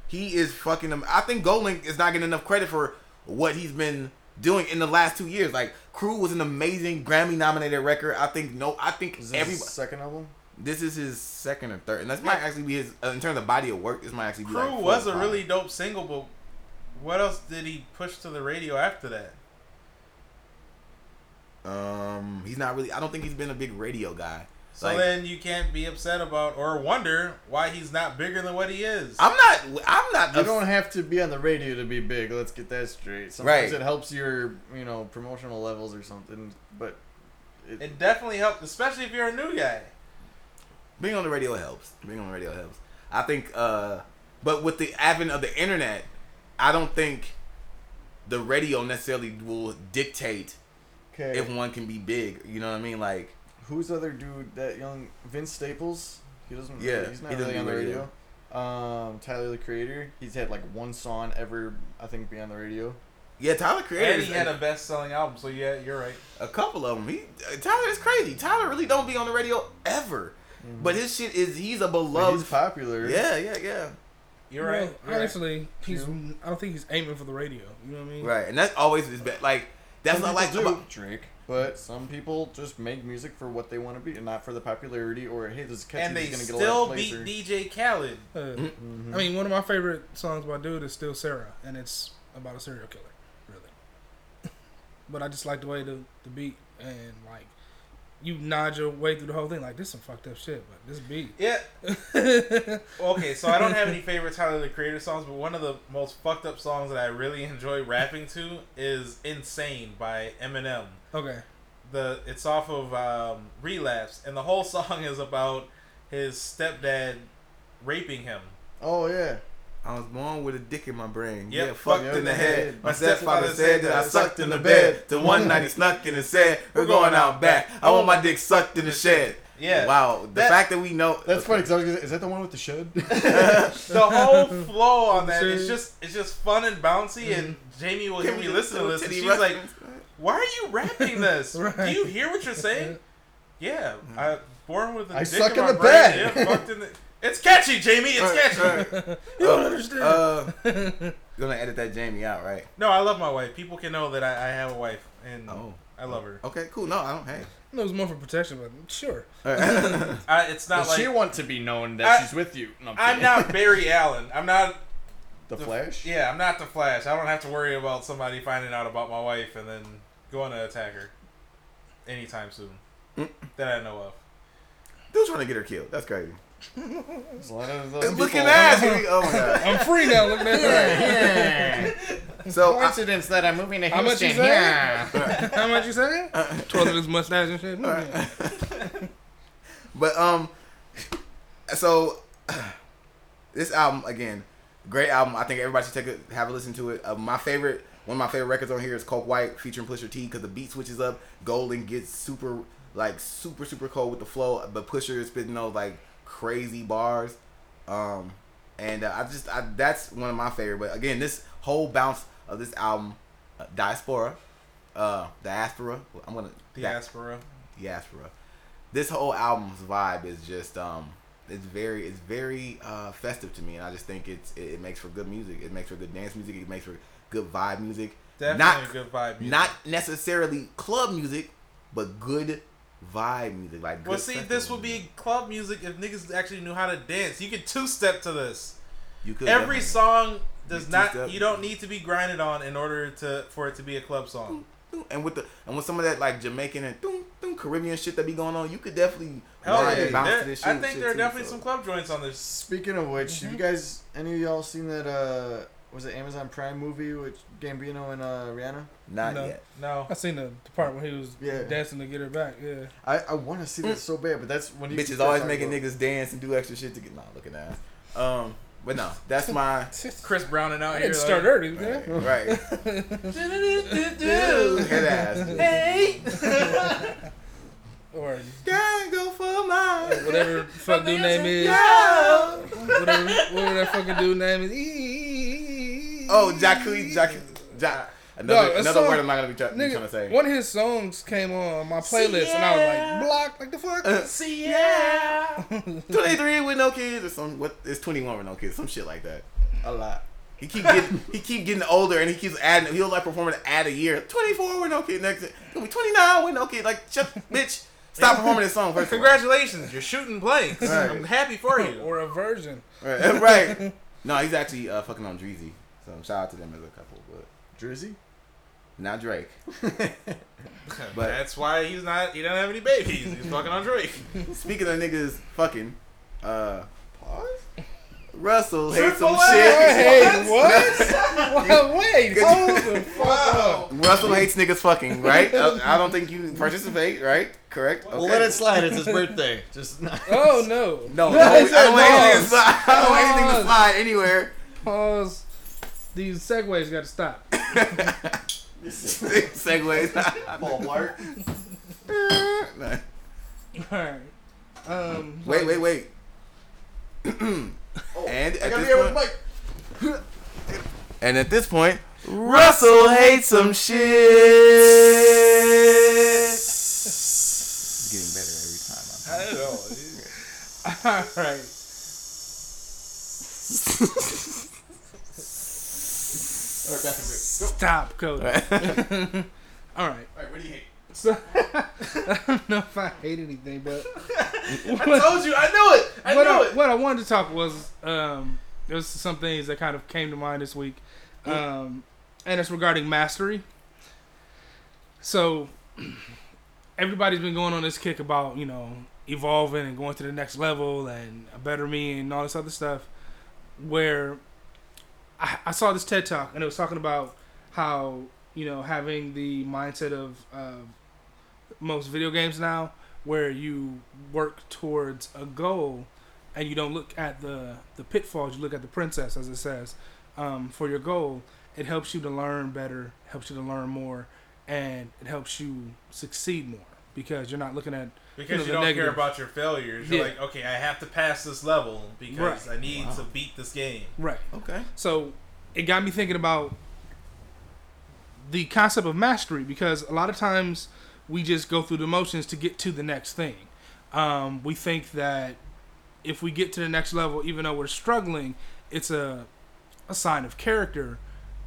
he is fucking. am- I think Goldlink is not getting enough credit for what he's been doing in the last two years. Like Crew was an amazing Grammy nominated record. I think no, I think Is this everybody. his second album? This is his second or third, and this might actually be his uh, in terms of body of work. This might actually be Crew like was a five. really dope single, but what else did he push to the radio after that? Um, he's not really. I don't think he's been a big radio guy. So Like- then you can't be upset about or wonder why he's not bigger than what he is. I'm not. I'm not. You ups- don't have to be on the radio to be big. Let's get that straight. Sometimes Right. it helps your you know promotional levels or something. But it, it definitely helps, especially if you're a new guy. being on the radio helps. Being on the radio helps. I think. uh But with the advent of the internet, I don't think the radio necessarily will dictate okay. if one can be big. You know what I mean? Like, Who's the other dude? That young Vince Staples. He doesn't. Yeah, Really, he's not he really on the radio. radio. Um, Tyler the Creator. He's had like one song ever. I think be on the radio. Yeah, Tyler Creator. And he had a best-selling album, so yeah, you're right. a couple of them. He uh, Tyler is crazy. Tyler really don't be on the radio ever, but his shit is he's a beloved. he's popular. yeah, yeah, yeah. You're Well, right. You're right. honestly, he's. I don't think he's aiming for the radio. You know what I mean? Right, and that's always his best. Like that's Some not like people do about- Drake, but some people just make music for what they want to be and not for the popularity or hey, this is catchy. And they this gonna get a lot still of beat or- DJ Khaled. Uh, Mhm. I mean, one of my favorite songs by Dude is still Sarah, and it's about a serial killer, really. but I just like the way the the beat and like you nod your way through the whole thing. Like this some fucked up shit, but this beat. Yeah. Okay, so I don't have any favorite Tyler the Creator songs, but one of the most fucked up songs that I really enjoy rapping to is "Insane" by Eminem. Okay. The it's off of um, Relapse, and the whole song is about his stepdad raping him. Oh yeah. I was born with a dick in my brain. Yep, yeah, fucked fucked in the in head. head. My stepfather said that I sucked in the bed. The one night he snuck in and said, "We're going out back. I want my dick sucked in the shed." Yeah. Wow. The That- fact that we know That's funny because I was is that the one with the shed? the whole flow on that is just it's just fun and bouncy, and mm-hmm. Jamie will hear Can me we listen to this, and titty she's like, "Why are you rapping this? Right. Do you hear what you're saying?" Yeah, mm-hmm. I born with a I dick suck in, in my the brain. bed. Yeah, fucked in the. It's catchy, Jamie. It's Right, catchy. right. You don't Uh, understand. Uh, you're gonna edit that Jamie out, right? No, I love my wife. People can know that I, I have a wife, and Oh. I love her. Okay, cool. No, I don't. Hey. it was more for protection, but sure. All right. I, it's not Does like she want to be known that I- she's with you? No, I'm kidding. not Barry Allen. I'm not. the Flash. Yeah, I'm not the Flash. I don't have to worry about somebody finding out about my wife and then going to attack her anytime soon Mm. that I know of. Still trying to get her killed. That's crazy. There's a lot of those Looking people- ass. Oh my god. I'm free now. Look at that. So I, Coincidence that I'm moving to Houston. How much you Houston. say? Yeah. How much you saying? Twirling his mustache and shit. But um, so this album again, great album. I think everybody should take a have a listen to it. Uh, my favorite, one of my favorite records on here is Coke White featuring Pusha T because the beat switches up. Golden gets super like super super cold with the flow, but Pusha is spitting those like crazy bars. Um, and uh, I just I, that's one of my favorite. But again, this whole bounce of this album, uh, Diaspora, uh, Diaspora. I'm gonna Diaspora. Diaspora. This whole album's vibe is just um it's very it's very uh festive to me and I just think it's it, it makes for good music. It makes for good dance music, it makes for good vibe music. Definitely Not- good vibe. Music. Not necessarily club music, but good vibe music. Like good well, see, festive this would be club music if niggas actually knew how to dance. You could two step to this. you could Every definitely- song does You not. You don't need to be grinded on in order to for it to be a club song. and with the and with some of that like Jamaican and doom, doom, Caribbean shit that be going on, you could definitely Hell wind yeah, and bounce there- this shit. I think shit there are too, definitely so. some club joints on this. Speaking of which, have you guys any of y'all seen that? uh Was it Amazon Prime movie with Gambino and uh, Rihanna? Not No. yet. No, I seen the, the part when he was Yeah. dancing to get her back. Yeah. I, I want to see that so bad, but that's when Bitches always making niggas dance and do extra shit to get nah looking ass. Um, but no, that's my Chris Browning out I here. didn't start like, early. right. Right. Head ass. Hey, Or Gotta go for mine. whatever fuck dude name is. Yeah. Whatever, whatever that fucking dude name is. Oh, Jacquees, Jacquees, ja- Another, Dog, a another song- word I'm not gonna be, try, be Nigga, trying to say. one of his songs came on my playlist, and I was like, "Block, like the fuck." see ya. 23 with no kids or some what? It's 21 with no kids, some shit like that. a lot. He keep getting he keep getting older and he keeps adding. He'll like performing to add a year. 24 with no kid next. He'll be 29 with no kid. Like shut, bitch. Stop performing this song first. Congratulations, you're shooting blanks. Right. I'm happy for you. or a version. Right. right. No, he's actually uh, fucking on Dreezy. So shout out to them as a couple, but Drizzy? not Drake. but But- that's why he's not. He doesn't have any babies. He's fucking on Drake. Speaking of niggas fucking, uh, pause. Russell hates Triple some shit. Hey, what? Well, Wait, hold the fuck up. Russell hates niggas fucking, right? I don't think you participate, right? Correct. We'll let it slide. It's his birthday. Just not. Oh no. No, No, no, I I don't said want anything to pause. slide. I don't want anything to Pause. slide anywhere. Pause. These segues got to stop. Segways. Paul Blart. Nah. Alright. Um. wait, wait, wait. Oh, And I at gotta this be with point- Mike. And at this point, Russell hates some shit. It's getting better every time. I don't know. All right. Stop, coach. All right. Alright, what do you hate? So I don't know if I hate anything, but I told you, I knew it. I what, knew I, it. what I wanted to talk was um, there's some things that kind of came to mind this week, um, and it's regarding mastery. So everybody's been going on this kick about you know evolving and going to the next level and a better me and all this other stuff. Where I, I saw this TED talk and it was talking about how you know having the mindset of uh, most video games now where you work towards a goal and you don't look at the the pitfalls you look at the princess as it says um, for your goal. It helps you to learn better helps you to learn more and it helps you succeed more because you're not looking at Because you you, know, the don't care about your failures. You're Yeah. like, okay, I have to pass this level because Right. I need Wow. to beat this game. right Okay. So it got me thinking about the concept of mastery because a lot of times we just go through the motions to get to the next thing. Um, we think that if we get to the next level, even though we're struggling, it's a a sign of character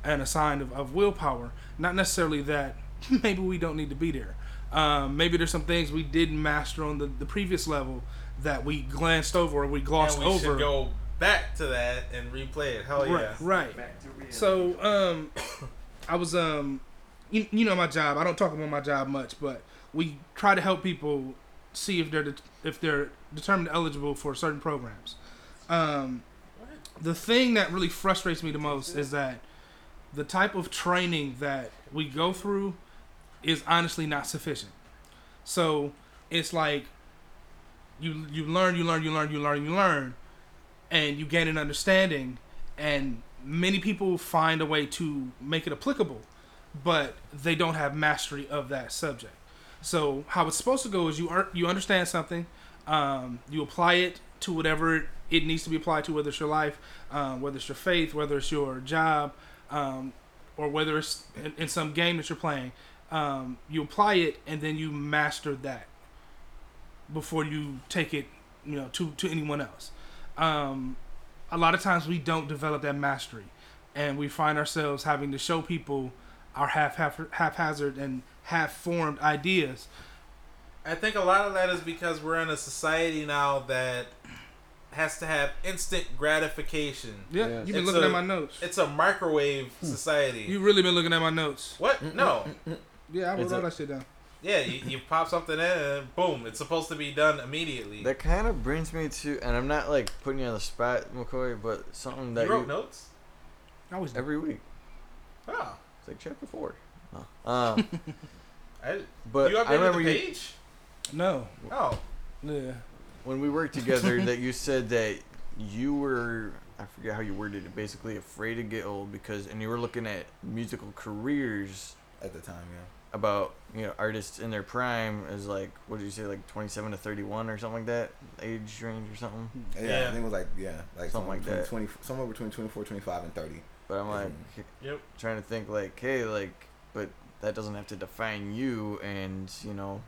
and a sign of, of willpower. Not necessarily that maybe we don't need to be there. Um, maybe there's some things we didn't master on the, the previous level that we glanced over or we glossed and we over. should go back to that and replay it. Hell yeah. Right, right. So, um, I was, um, you, you know my job. I don't talk about my job much, but we try to help people see if they're det- if they're determined eligible for certain programs. Um, the thing that really frustrates me the most is that the type of training that we go through is honestly not sufficient. So it's like you you learn, you learn, you learn, you learn, you learn, and you gain an understanding. And many people find a way to make it applicable, but they don't have mastery of that subject. So how it's supposed to go is you are, you understand something, um, you apply it to whatever it needs to be applied to, whether it's your life, um, whether it's your faith, whether it's your job, um, or whether it's in, in some game that you're playing. Um, you apply it and then you master that before you take it, you know, to to anyone else. Um, a lot of times we don't develop that mastery, and we find ourselves having to show people our half half haphazard and half formed ideas. I think a lot of that is because we're in a society now that has to have instant gratification. Yeah, Yeah. you've been It's looking a- at my notes. It's a microwave society. You've really been looking at my notes. what? No. Yeah, I wrote It's all a- that shit down. Yeah, you, you pop something in and boom, it's supposed to be done immediately. That kind of brings me to, and I'm not like putting you on the spot, McCoy, but something that you wrote you, notes? I always do. every week. Oh. It's like chapter four. No. Um, I, but you I updated remember the you, page? No. Oh. Yeah. when we worked together that you said that you were I forget how you worded it basically afraid to get old because and you were looking at musical careers At the time, yeah. About you know artists in their prime is like what did you say like 27 to 31 or something like that age range or something Yeah, Yeah. I think it was like yeah, like Something somewhere like between that. 20, somewhere between 24, 25, and 30. but I'm like mm-hmm. Yep. trying to think like hey like but that doesn't have to define you and you know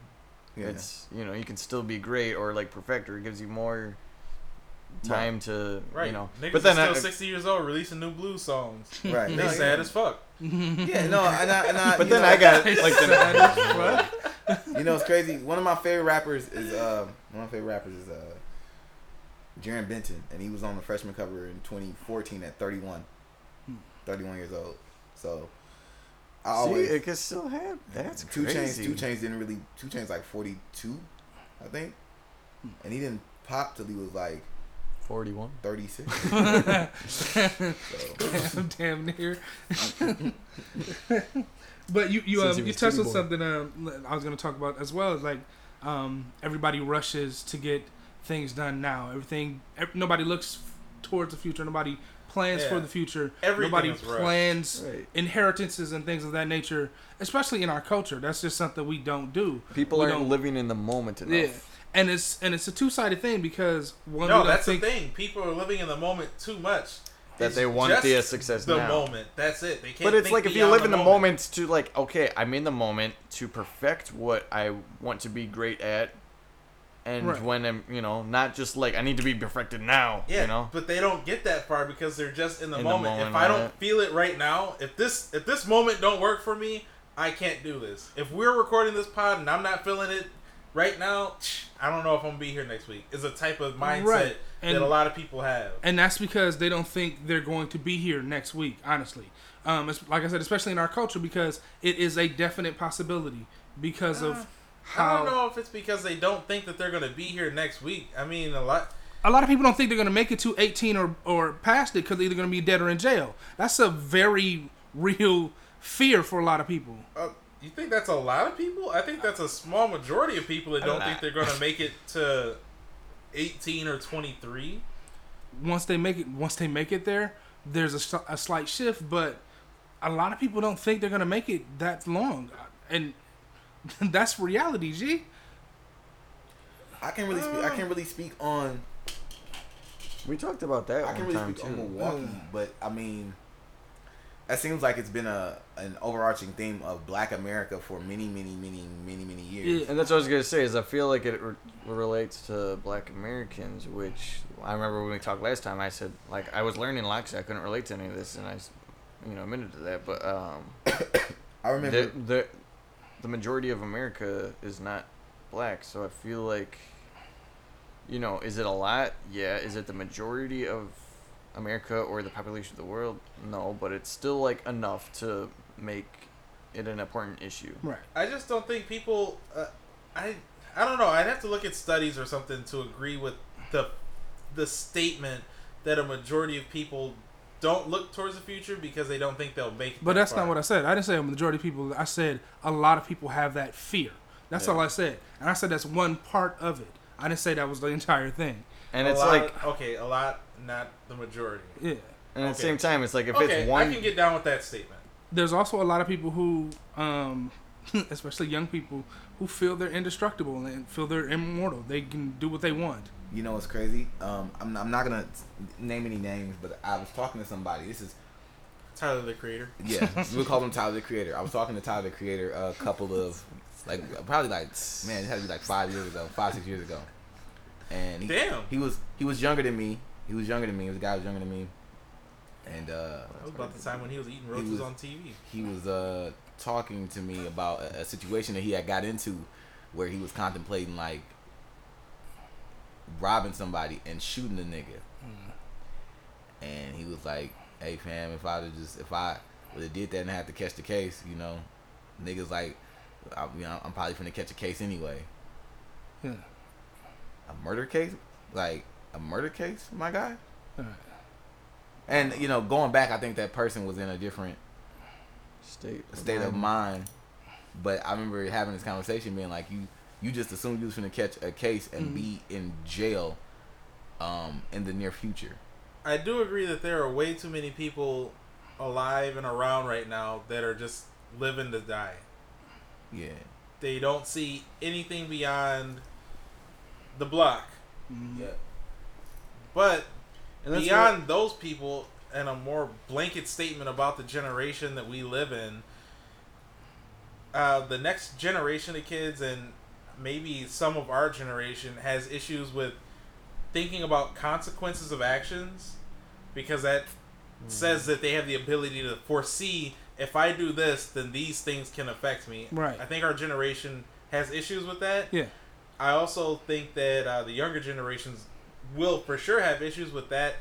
Yeah. it's you know you can still be great or like perfect or it gives you more time to Right. you know Niggas but then are I, still 60 years old releasing new blues songs. right. They No, sad yeah. as fuck. Yeah, no, and I, and I, but then know, I got like the You know, it's crazy. One of my favorite rappers is uh, one of my favorite rappers is uh, Jarren Benton, and he was on the freshman cover in 2014 at 31, 31 years old. So I See, it can still happen. That's 2 Chainz. crazy. 2 Chainz didn't really. 2 Chainz like 42, I think, and he didn't pop till he was like 41. 36. so, damn near. but you you um, you touched on Boy. something um, I was going to talk about as well. Is like um, everybody rushes to get things done now. Everything ev- nobody looks towards the future. Nobody plans for the future. Everything nobody plans Right. inheritances and things of that nature. Especially in our culture, that's just something we don't do. People We aren't don't- living in the moment enough. Yeah. And it's and it's a two sided thing because one we No, don't that's think the thing. People are living in the moment too much. that It's they want just the success the now. moment. That's it. They can't. But it's think like if you beyond live in the moment to like, okay, I'm in the moment to perfect what I want to be great at, and Right. when I'm, you know, not just like I need to be perfected now. Yeah, you know. but they don't get that far because they're just in the, In the moment. moment, If I don't right. feel it right now, if this if this moment don't work for me, I can't do this. If we're recording this pod and I'm not feeling it right now, I don't know if I'm gonna be here next week. Is a type of mindset Right. And- that a lot of people have. and that's because they don't think they're going to be here next week. Honestly, um, it's, like I said, especially in our culture, because it is a definite possibility because Uh, of how. I don't know if it's because they don't think that they're gonna be here next week. I mean, a lot. a lot of people don't think they're going to make it to 18 or or past it because they're either going to be dead or in jail. That's a very real fear for a lot of people. Uh, you think that's a lot of people? I think that's a small majority of people that A don't think they're gonna make it to 18 or 23. Once they make it, once they make it there, there's a, a slight shift, but a lot of people don't think they're going to make it that long, and that's reality. G. I can really speak. I uh. can't really speak on. We talked about that I one can really time speak on. Milwaukee, but I mean, that seems like it's been a an overarching theme of Black America for many, many, many, many, many years. Yeah. And that's what I was gonna say is I feel like it re- relates to Black Americans, which I remember when we talked last time. I said like I was learning a I couldn't relate to any of this, and I, you know, admitted to that. But um, I remember. the, the the majority of America is not black, so I feel like, you know, is it a lot? Yeah. Is it the majority of America or the population of the world? No, but it's still like enough to make it an important issue. Right. I just don't think people. Uh, I I don't know. I'd have to look at studies or something to agree with the the statement that a majority of people don't look towards the future because they don't think they'll make it. But that that's far. not what I said. I didn't say a majority of people. I said a lot of people have that fear. That's Yeah. all I said. And I said that's one part of it. I didn't say that was the entire thing. And A it's lot- like, okay, a lot, not the majority. Yeah. and at the okay. same time, it's like if okay, it's one, I can get down with that statement. There's also a lot of people who, um, especially young people, who feel they're indestructible and feel they're immortal. They can do what they want. You know what's crazy? Um, I'm, I'm not gonna name any names, but I was talking to somebody. This is Tyler the Creator. yeah, we'll call him Tyler the Creator. I was talking to Tyler the Creator a couple of like probably like man, it had to be like five years ago, five six years ago, and he, Damn. he was he was younger than me. He was younger than me. He was a guy who was younger than me, and uh, That was about the time when he was eating He roaches was- on TV. he was uh talking to me about a, a situation that he had got into where he was contemplating like robbing somebody and shooting the nigga. And he was like, "Hey fam, if I'd just if I would have did that and had to catch the case, you know, niggas like, I, you know, I'm probably finna catch a case anyway. Yeah. A murder case, like a murder case, my guy. And you know, going back, I think that person was in a different state state of mind. But I remember having this conversation, being like, "You, you just assumed you was gonna catch a case and Mhm. be in jail, um, in the near future." I do agree that there are way too many people alive and around right now that are just living to die. Yeah, They don't see anything beyond the block. Mm. yeah. But beyond those people and a more blanket statement about the generation that we live in, uh, the next generation of kids and maybe some of our generation has issues with thinking about consequences of actions because that says that they have the ability to foresee if I do this, then these things can affect me. Right. I think our generation has issues with that. Yeah. I also think that uh, the younger generations will for sure have issues with that,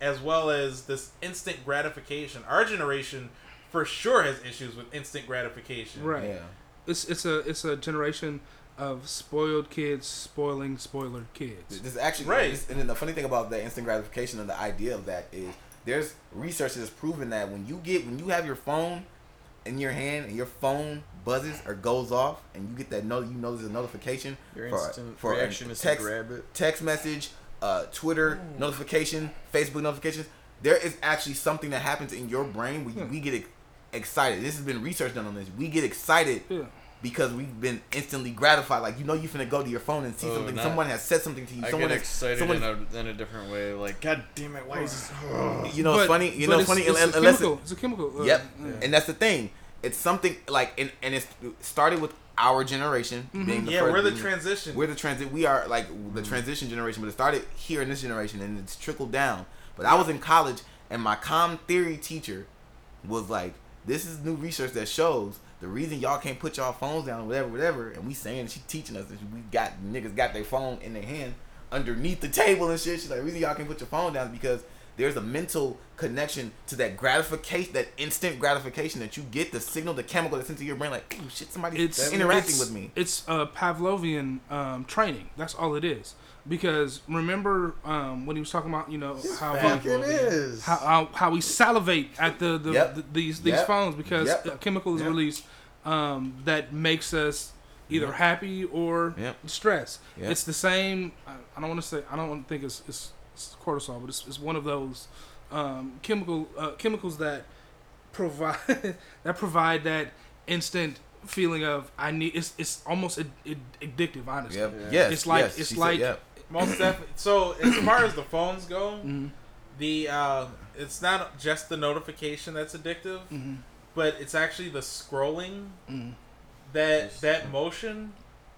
as well as this instant gratification. Our generation for sure has issues with instant gratification. Right. Yeah. It's it's a it's a generation of spoiled kids spoiling spoiler kids. This is actually Right. this- and then the funny thing about the instant gratification and the idea of that is there's research that's proven that when you get when you have your phone in your hand and your phone buzzes or goes off and you get that note you know there's a notification Your for, instant for a reaction is to text grab it. text message, uh, Twitter notification, Facebook notifications. There is actually something that happens in your brain where you, Hmm. we get excited. This has been research done on this. We get excited Yeah. because we've been instantly gratified. Like you know, you finna go to your phone and see Oh, something. not- Someone has said something to you. I someone get has, excited someone in a, in a different way. Like, God damn it, why is this? You know, it's But- funny. You know, it's funny. It's, unless- a unless it- chemical. It's a chemical. uh, Yep. yeah. And that's the thing. It's something like, and, and it started with our generation mm-hmm. being the Yeah, first. we're the being- transition. We're the transit. We are like the mm-hmm. transition generation, but it started here in this generation, and it's trickled down. But I was in college, and my com theory teacher was like, "This is new research that shows the reason y'all can't put y'all phones down, whatever, whatever." And we saying she teaching us that we got niggas got their phone in their hand underneath the table and shit. She's like, "The reason y'all can't put your phone down is because." There's a mental connection to that gratification, that instant gratification that you get, the signal, the chemical that's into your brain. Like, oh shit, somebody's it's interacting it's- with me. It's uh, Pavlovian um, training. That's all it is. Because remember um, when he was talking about you know how we, is. how, how how we salivate at the, the, Yep. the these these Yep. phones because Yep. a chemical is Yep. released um, that makes us either Yep. happy or Yep. stressed. Yep. It's the same. I, I don't want to say. I don't think it's, it's, it's cortisol, but it's, it's one of those um, chemical uh, chemicals that provide that provide that instant feeling of I need. It's it's almost ad, ad, addictive. Honestly. Yep. Yeah. Yes. It's like- yes, it's she said, like- Most definitely. So as far as the phones go, Mhm. the uh, it's not just the notification that's addictive, Mhm. but it's actually the scrolling Mhm. that that motion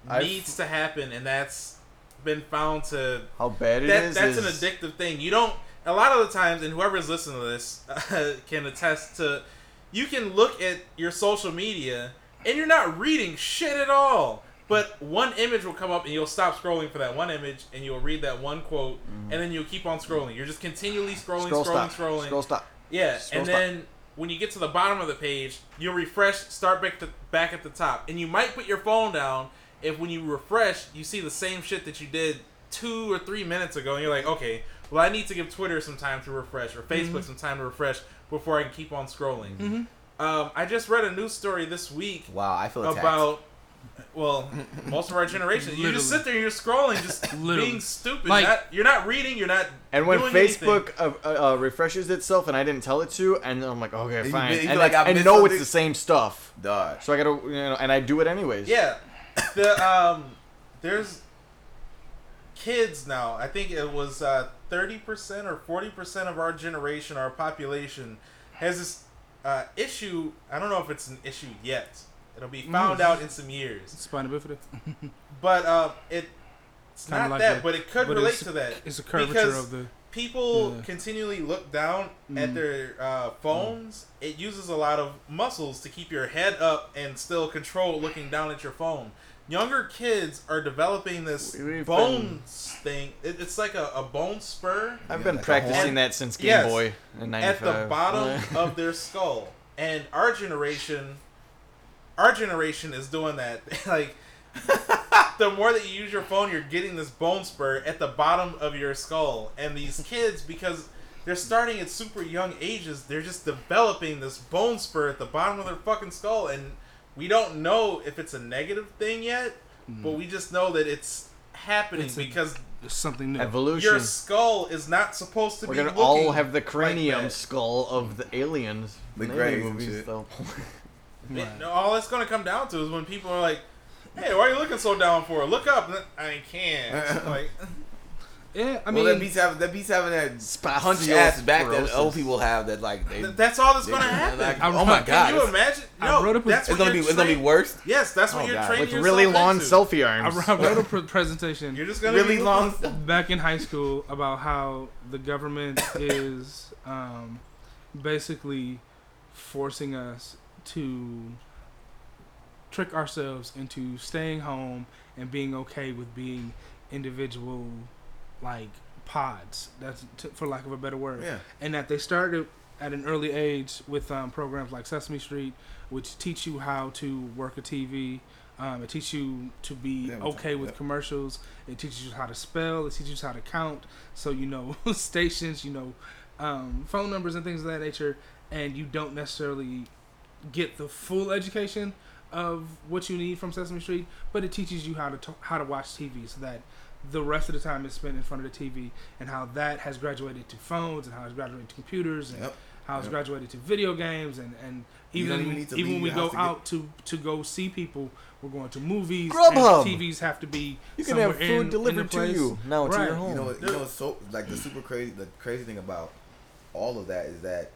I've- needs to happen, and that's been found to How bad it that is that's is an addictive thing. You don't a lot of the times, and whoever's listening to this uh, can attest to. You can look at your social media and you're not reading shit at all. But one image will come up and you'll stop scrolling for that one image and you'll read that one quote mm-hmm. and then you'll keep on scrolling. You're just continually scrolling, scroll scrolling, stop. scrolling. Scroll stop. Yeah, Scroll and stop. then when you get to the bottom of the page, you'll refresh, start back to back at the top, and you might put your phone down if when you refresh, you see the same shit that you did two or three minutes ago, and you're like, okay, well, I need to give Twitter some time to refresh or Facebook some time to refresh before I can keep on scrolling. Mhm. Um, I just read a news story this week Wow, I feel attacked. about. Well, most of our generation, you just sit there, and you're scrolling, just being stupid. Like- not, you're not reading, you're not. And when doing. Facebook uh, uh, uh, refreshes itself and I didn't tell it to, and I'm like, okay, fine, be- you and, like, I, I know something? it's the same stuff, Dog. so I gotta, you know, and I do it anyways. Yeah, the um, there's kids now. I think it was uh, thirty percent or forty percent of our generation, our population, has this uh, issue. I don't know if it's an issue yet. It'll be found Mhm. out in some years, Spina bifida. but uh, it, it's Kinda not like that, that, but it could but relate to that. It's a curvature Because- of the. People Yeah. continually look down at Mhm. their uh, phones. It uses a lot of muscles to keep your head up and still control looking down at your phone. Younger kids are developing this We've bones thing. It, it's like a, a bone spur I've Yeah, been like practicing that since Game Yes. Boy in '95. at the bottom of their skull. And our generation, our generation is doing that. like, the more that you use your phone, you're getting this bone spur at the bottom of your skull. And these kids, because they're starting at super young ages, they're just developing this bone spur at the bottom of their fucking skull. And we don't know if it's a negative thing yet, but mm. we just know that it's happening It's because It's something new. evolution. your skull is not supposed to We're be gonna looking all have the cranium that. skull of the aliens. The in movies, though. It- all it's gonna come down to is when people are like, "Hey, why are you looking so down for? Look up." I can't. like, yeah, I I mean, mean, well, that beats having that beats having that hunch ass back that old people have. That like they. that's all that's they- gonna happen. like, I- oh my god! Can you it's, imagine? I No, wrote up that's it's gonna be you're it's gonna be worse. Yes, that's what Oh, you're God. training With really long into. selfie I arms. wrote I wrote a presentation You're just gonna Really be long. back in high school about how the government is um, basically forcing us to trick ourselves into staying home and being okay with being individual like pods that's t- for lack of a better word Yeah. and that they started at an early age with um, programs like Sesame Street, which teach you how to work a TV. Um, it teaches you to be Yeah, okay with yeah. commercials. It teaches you how to spell. It teaches you how to count. So you know stations, you know um, phone numbers and things of that nature, and you don't necessarily get the full education of what you need from Sesame Street, but it teaches you how to t- how to watch TV so that the rest of the time is spent in front of the TV and how that has graduated to phones and how it's graduated to computers and Yep. how it's Yep. graduated to video games and and even even need to even when we go house to get- out to to go see people, we're going to movies. Grubhub. And TVs have to be You can have food in- in delivered the to you now to your home. You know? You know so like the super crazy. The crazy thing about all of that is that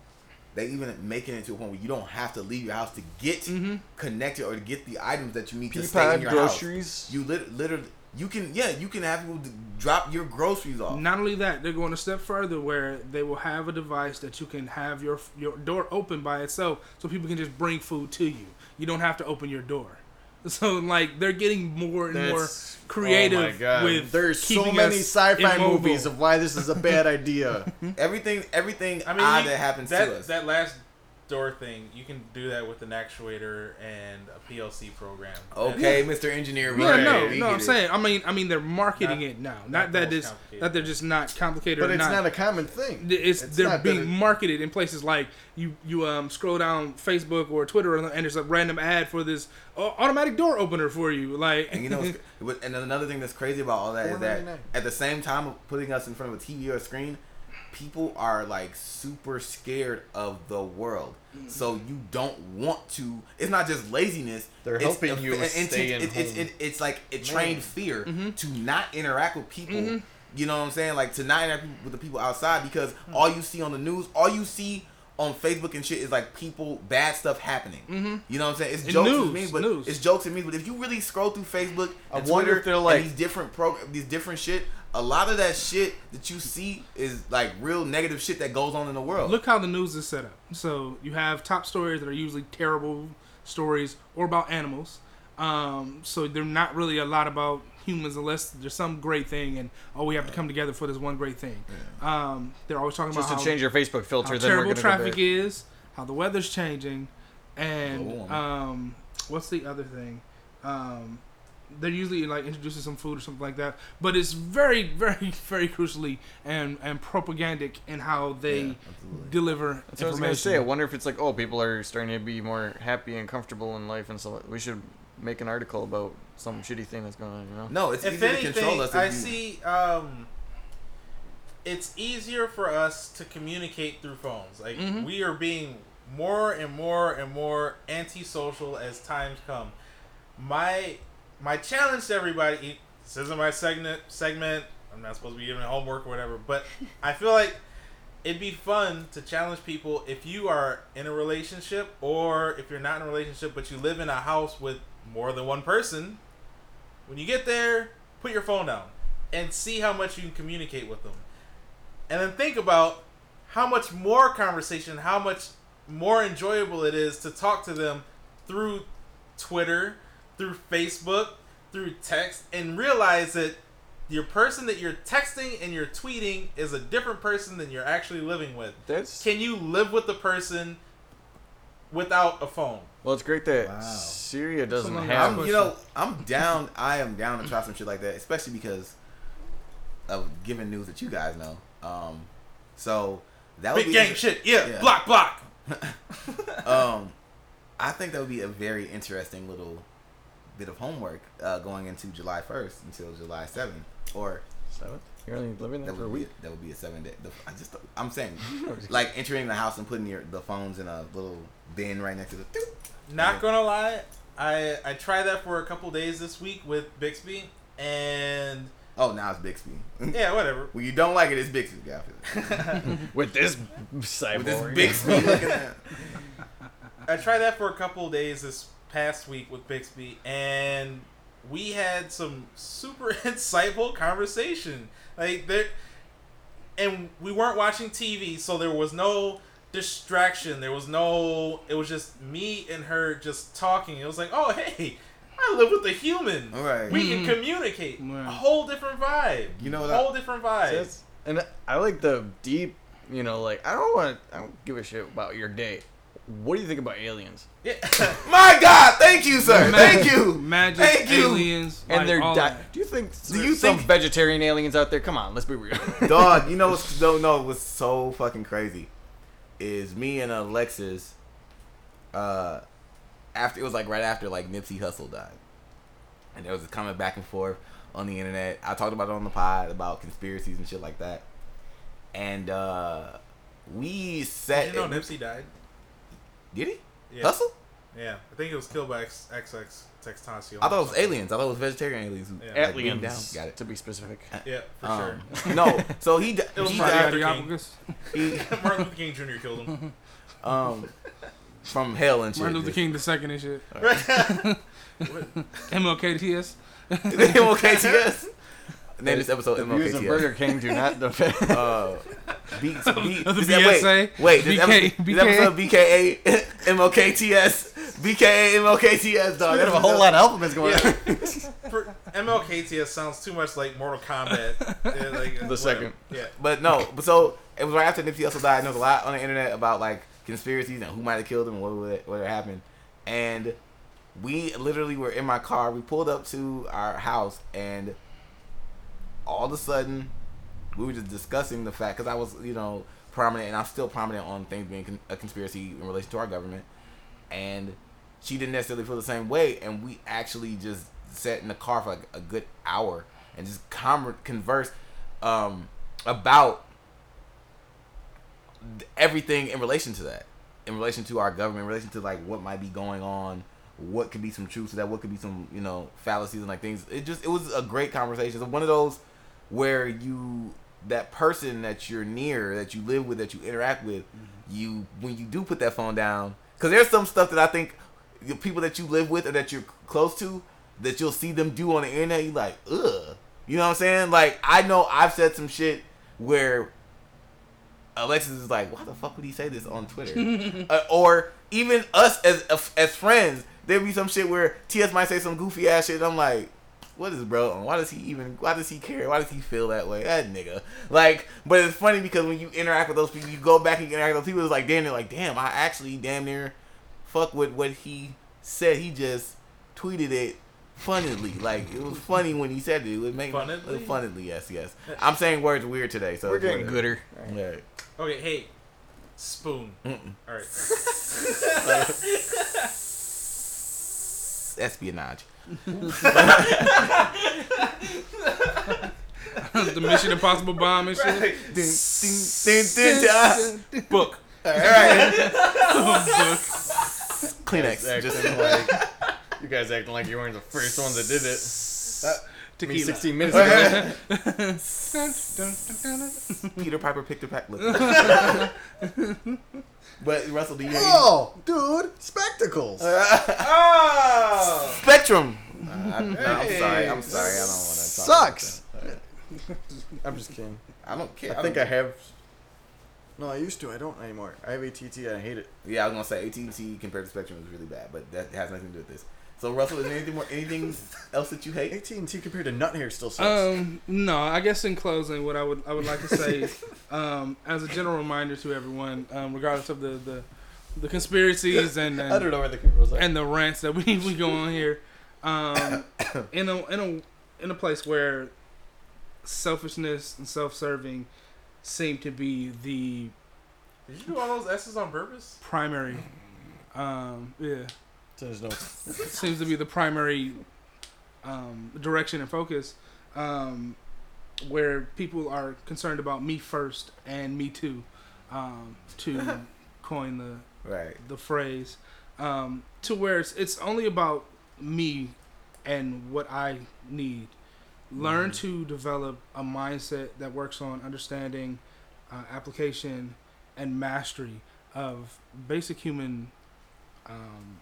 they even make it into a point where you don't have to leave your house to get Mhm. connected or to get the items that you need to stay in your groceries. house. You lit- literally, you can yeah, you can have people drop your groceries off. Not only that, they're going a step further where they will have a device that you can have your your door open by itself, so people can just bring food to you. You don't have to open your door. So like they're getting more and more oh creative oh my God. with There's so many sci-fi immobile. movies of why this is a bad idea. Everything, everything I mean, odd you- that happens that, to us. That last door thing, you can do that with an actuator and a PLC program. okay, Mr. Engineer. Yeah, get no, no. I'm it. saying, I mean, I mean, they're marketing Not- it now. not Not the that it's complicated. that they're just not complicated. But or it's not. not a common thing. It's, It's they're being it- marketed in places like you you um scroll down Facebook or Twitter and there's a random ad for this uh, automatic door opener for you like And you know, and another thing that's crazy about all that is that at the same time of putting us in front of a TV or a screen, people are like super scared of the world. Mm. So you don't want to. It's not just laziness. They're it's helping a- you and- and stay to- in it- it's, home. it, it's like a trained fear Mm-hmm. to not interact with people. Mm-hmm. You know what I'm saying? Like to not interact with the people outside because hmm. all you see on the news, all you see on Facebook and shit is like people bad stuff happening. Mm-hmm. You know what I'm saying? It's And jokes news, and memes, but news. it's jokes and memes. But if you really scroll through Facebook I and wonder Twitter if they're like- and these different pro these different shit, a lot of that shit that you see is like real negative shit that goes on in the world. look how the news is set up so you have top stories that are usually terrible stories or about animals um so they're not really a lot about humans unless there's some great thing and oh we have to come together for this one great thing um they're always talking Just about to how, change your Facebook filter, how then we're terrible traffic is, how the weather's changing, and warming. um, what's the other thing? Um, they're usually like introducing some food or something like that, but it's very, very, very crucially and and propagandic in how they Yeah, deliver That's what I was gonna say. I wonder if it's like, oh, people are starting to be more happy and comfortable in life, and so we should make an article about some shitty thing that's going on. You know? No, it's If easy to control anything, us. I you, see. Um, it's easier for us to communicate through phones. Like Mhm. we are being more and more and more antisocial as times come. My my challenge to everybody. This isn't my segment. Segment. I'm not supposed to be giving homework or whatever. But I feel like it'd be fun to challenge people if you are in a relationship or if you're not in a relationship but you live in a house with more than one person. When you get there, put your phone down and see how much you can communicate with them. And then think about how much more conversation, how much more enjoyable it is to talk to them through Twitter, through Facebook, through text, and realize that your person that you're texting and you're tweeting is a different person than you're actually living with. That's Can you live with the person without a phone? well. It's great that Wow. Syria doesn't Someone have. I'm, you know, I'm down. I am down to try some shit like that, especially because of given news that you guys know. Um, so that would Big be gang shit. Yeah, Yeah. block, block. um, I think that would be a very interesting little bit of homework uh, going into July 1st until July 7th, or Seventh? You're only living there that for a would be week. that would be a seven day. The, I just I'm saying like entering the house and putting your the phones in a little bin right next to the. Not Yeah. gonna lie, I I tried that for a couple days this week with Bixby, and Oh, now it's Bixby. yeah, whatever. when you don't like it, it's Bixby. Yeah, I feel it. With this cyborg. With this Bixby looking at. That. I tried that for a couple days this past week with Bixby, and we had some super insightful conversation. Like there, and we weren't watching TV, so there was no distraction. There was no. It was just me and her just talking. It was like, oh hey, I live with a human. All right. We can Mhm. communicate. Yeah. A whole different vibe. You know what? A I, whole different vibe. That's- and I like the deep. You know, like I don't want. I don't give a shit about your day. What do you think about aliens? Yeah. My God, thank you, sir. Thank you. Magic, Thank you. aliens, And like, they're di- that. Do you think? Do you some think- vegetarian aliens out there? Come on, let's be real. Dog, you know what's no no what's so fucking crazy is me and Alexis uh after it was like right after like Nipsey Hussle died. And there was a comment back and forth on the internet. I talked about it on the pod about conspiracies and shit like that. And uh we Did you know Nipsey died? Did he? Yeah. Hussle? Yeah, I think it was killed by X- XX Tentacion. I thought it was aliens. I thought it was vegetarian aliens. Who, Yeah. like, Aliens. Down. Got it. To be specific. Yeah, for Um, sure. no, so he di- It was he Friday died after- Ideopagus. he, Martin Luther King Jr. killed him. um from hell and shit. Martin Luther King the second and shit. MLKTS. MLKTS. Name this episode The views of Burger King do not depend. Uh, B, B, the is that- wait, BSA, wait, this, BK, episode, this episode BKA MLKTS BKA MLKTS dog. We have a whole lot of alphabets going on. For MLKTS sounds too much like Mortal Kombat. Yeah, like, uh, The second. Yeah. But no, but so it was right after Nipsey Hussle died. And there was a lot on the internet about like conspiracies and who might have killed him and what would what had happened. And we literally were in my car. We pulled up to our house, and all of a sudden, we were just discussing the fact because I was you know prominent, and I'm still prominent on things being con- a conspiracy in relation to our government. And she didn't necessarily feel the same way, and we actually just sat in the car for like a good hour and just com- conversed um, about th- everything in relation to that, in relation to our government, in relation to like what might be going on, what could be some truth to that, what could be some you know fallacies and like things. It just it was a great conversation. It's one of those where you that person that you're near, that you live with, that you interact with, you when you do put that phone down, because there's some stuff that I think the people that you live with or that you're close to that you'll see them do on the internet, You're like, ugh. You know what I'm saying? Like I know I've said some shit where Alexis is like, why the fuck would he say this on Twitter? uh, or even us as as friends, there'd be some shit where TS might say some goofy ass shit. And I'm like, what is bro? on? Why does he even? Why does he care? Why does he feel that way? That nigga. Like, but it's funny because when you interact with those people, you go back and interact with those people. It's like damn, they're like, damn, I actually damn near fuck with what he said. He just tweeted it funnily. Like it was funny when he said it. It would make Funnily? funnily. Yes, yes. I'm saying words weird today, so We're it's getting whatever. gooder. Yeah. Okay, hey, spoon. Mm-mm. All right. Espionage. The Mission Impossible bomb and shit. Right. Ding, ding, ding, ding, ah. Book. All right. Guys Kleenex. Just like you guys acting like you weren't the first ones that did it. I mean, 16 minutes ago. Peter Piper picked a pack. Look. but Russell, do you? Oh, dude, spectacles. Oh. Spectrum. Uh, I, no, I'm sorry. I'm sorry. I don't want to. Talk. Sucks. I'm just kidding. I don't care. I think I have. No, I used to. I don't anymore. I have AT&T. I hate it. Yeah, I was gonna say AT&T compared to Spectrum is really bad, but that has nothing to do with this. So Russell, is there anything more, anything else that you hate? AT&T compared to nut hair still sucks. Um, no, I guess in closing, what I would I would like to say, um, as a general reminder to everyone, um, regardless of the the, the conspiracies and I don't know where the camera was. Like. and the rants that we we go on here, um, in a in a in a place where selfishness and self-serving seem to be the Did you do all those S's on purpose? primary, um, yeah, There's no. seems to be the primary um, direction and focus um, where people are concerned about me first and me too um, to coin the Right. the phrase um, to where it's, it's only about me and what I need. Learn to develop a mindset that works on understanding, uh, application, and mastery of basic human, um,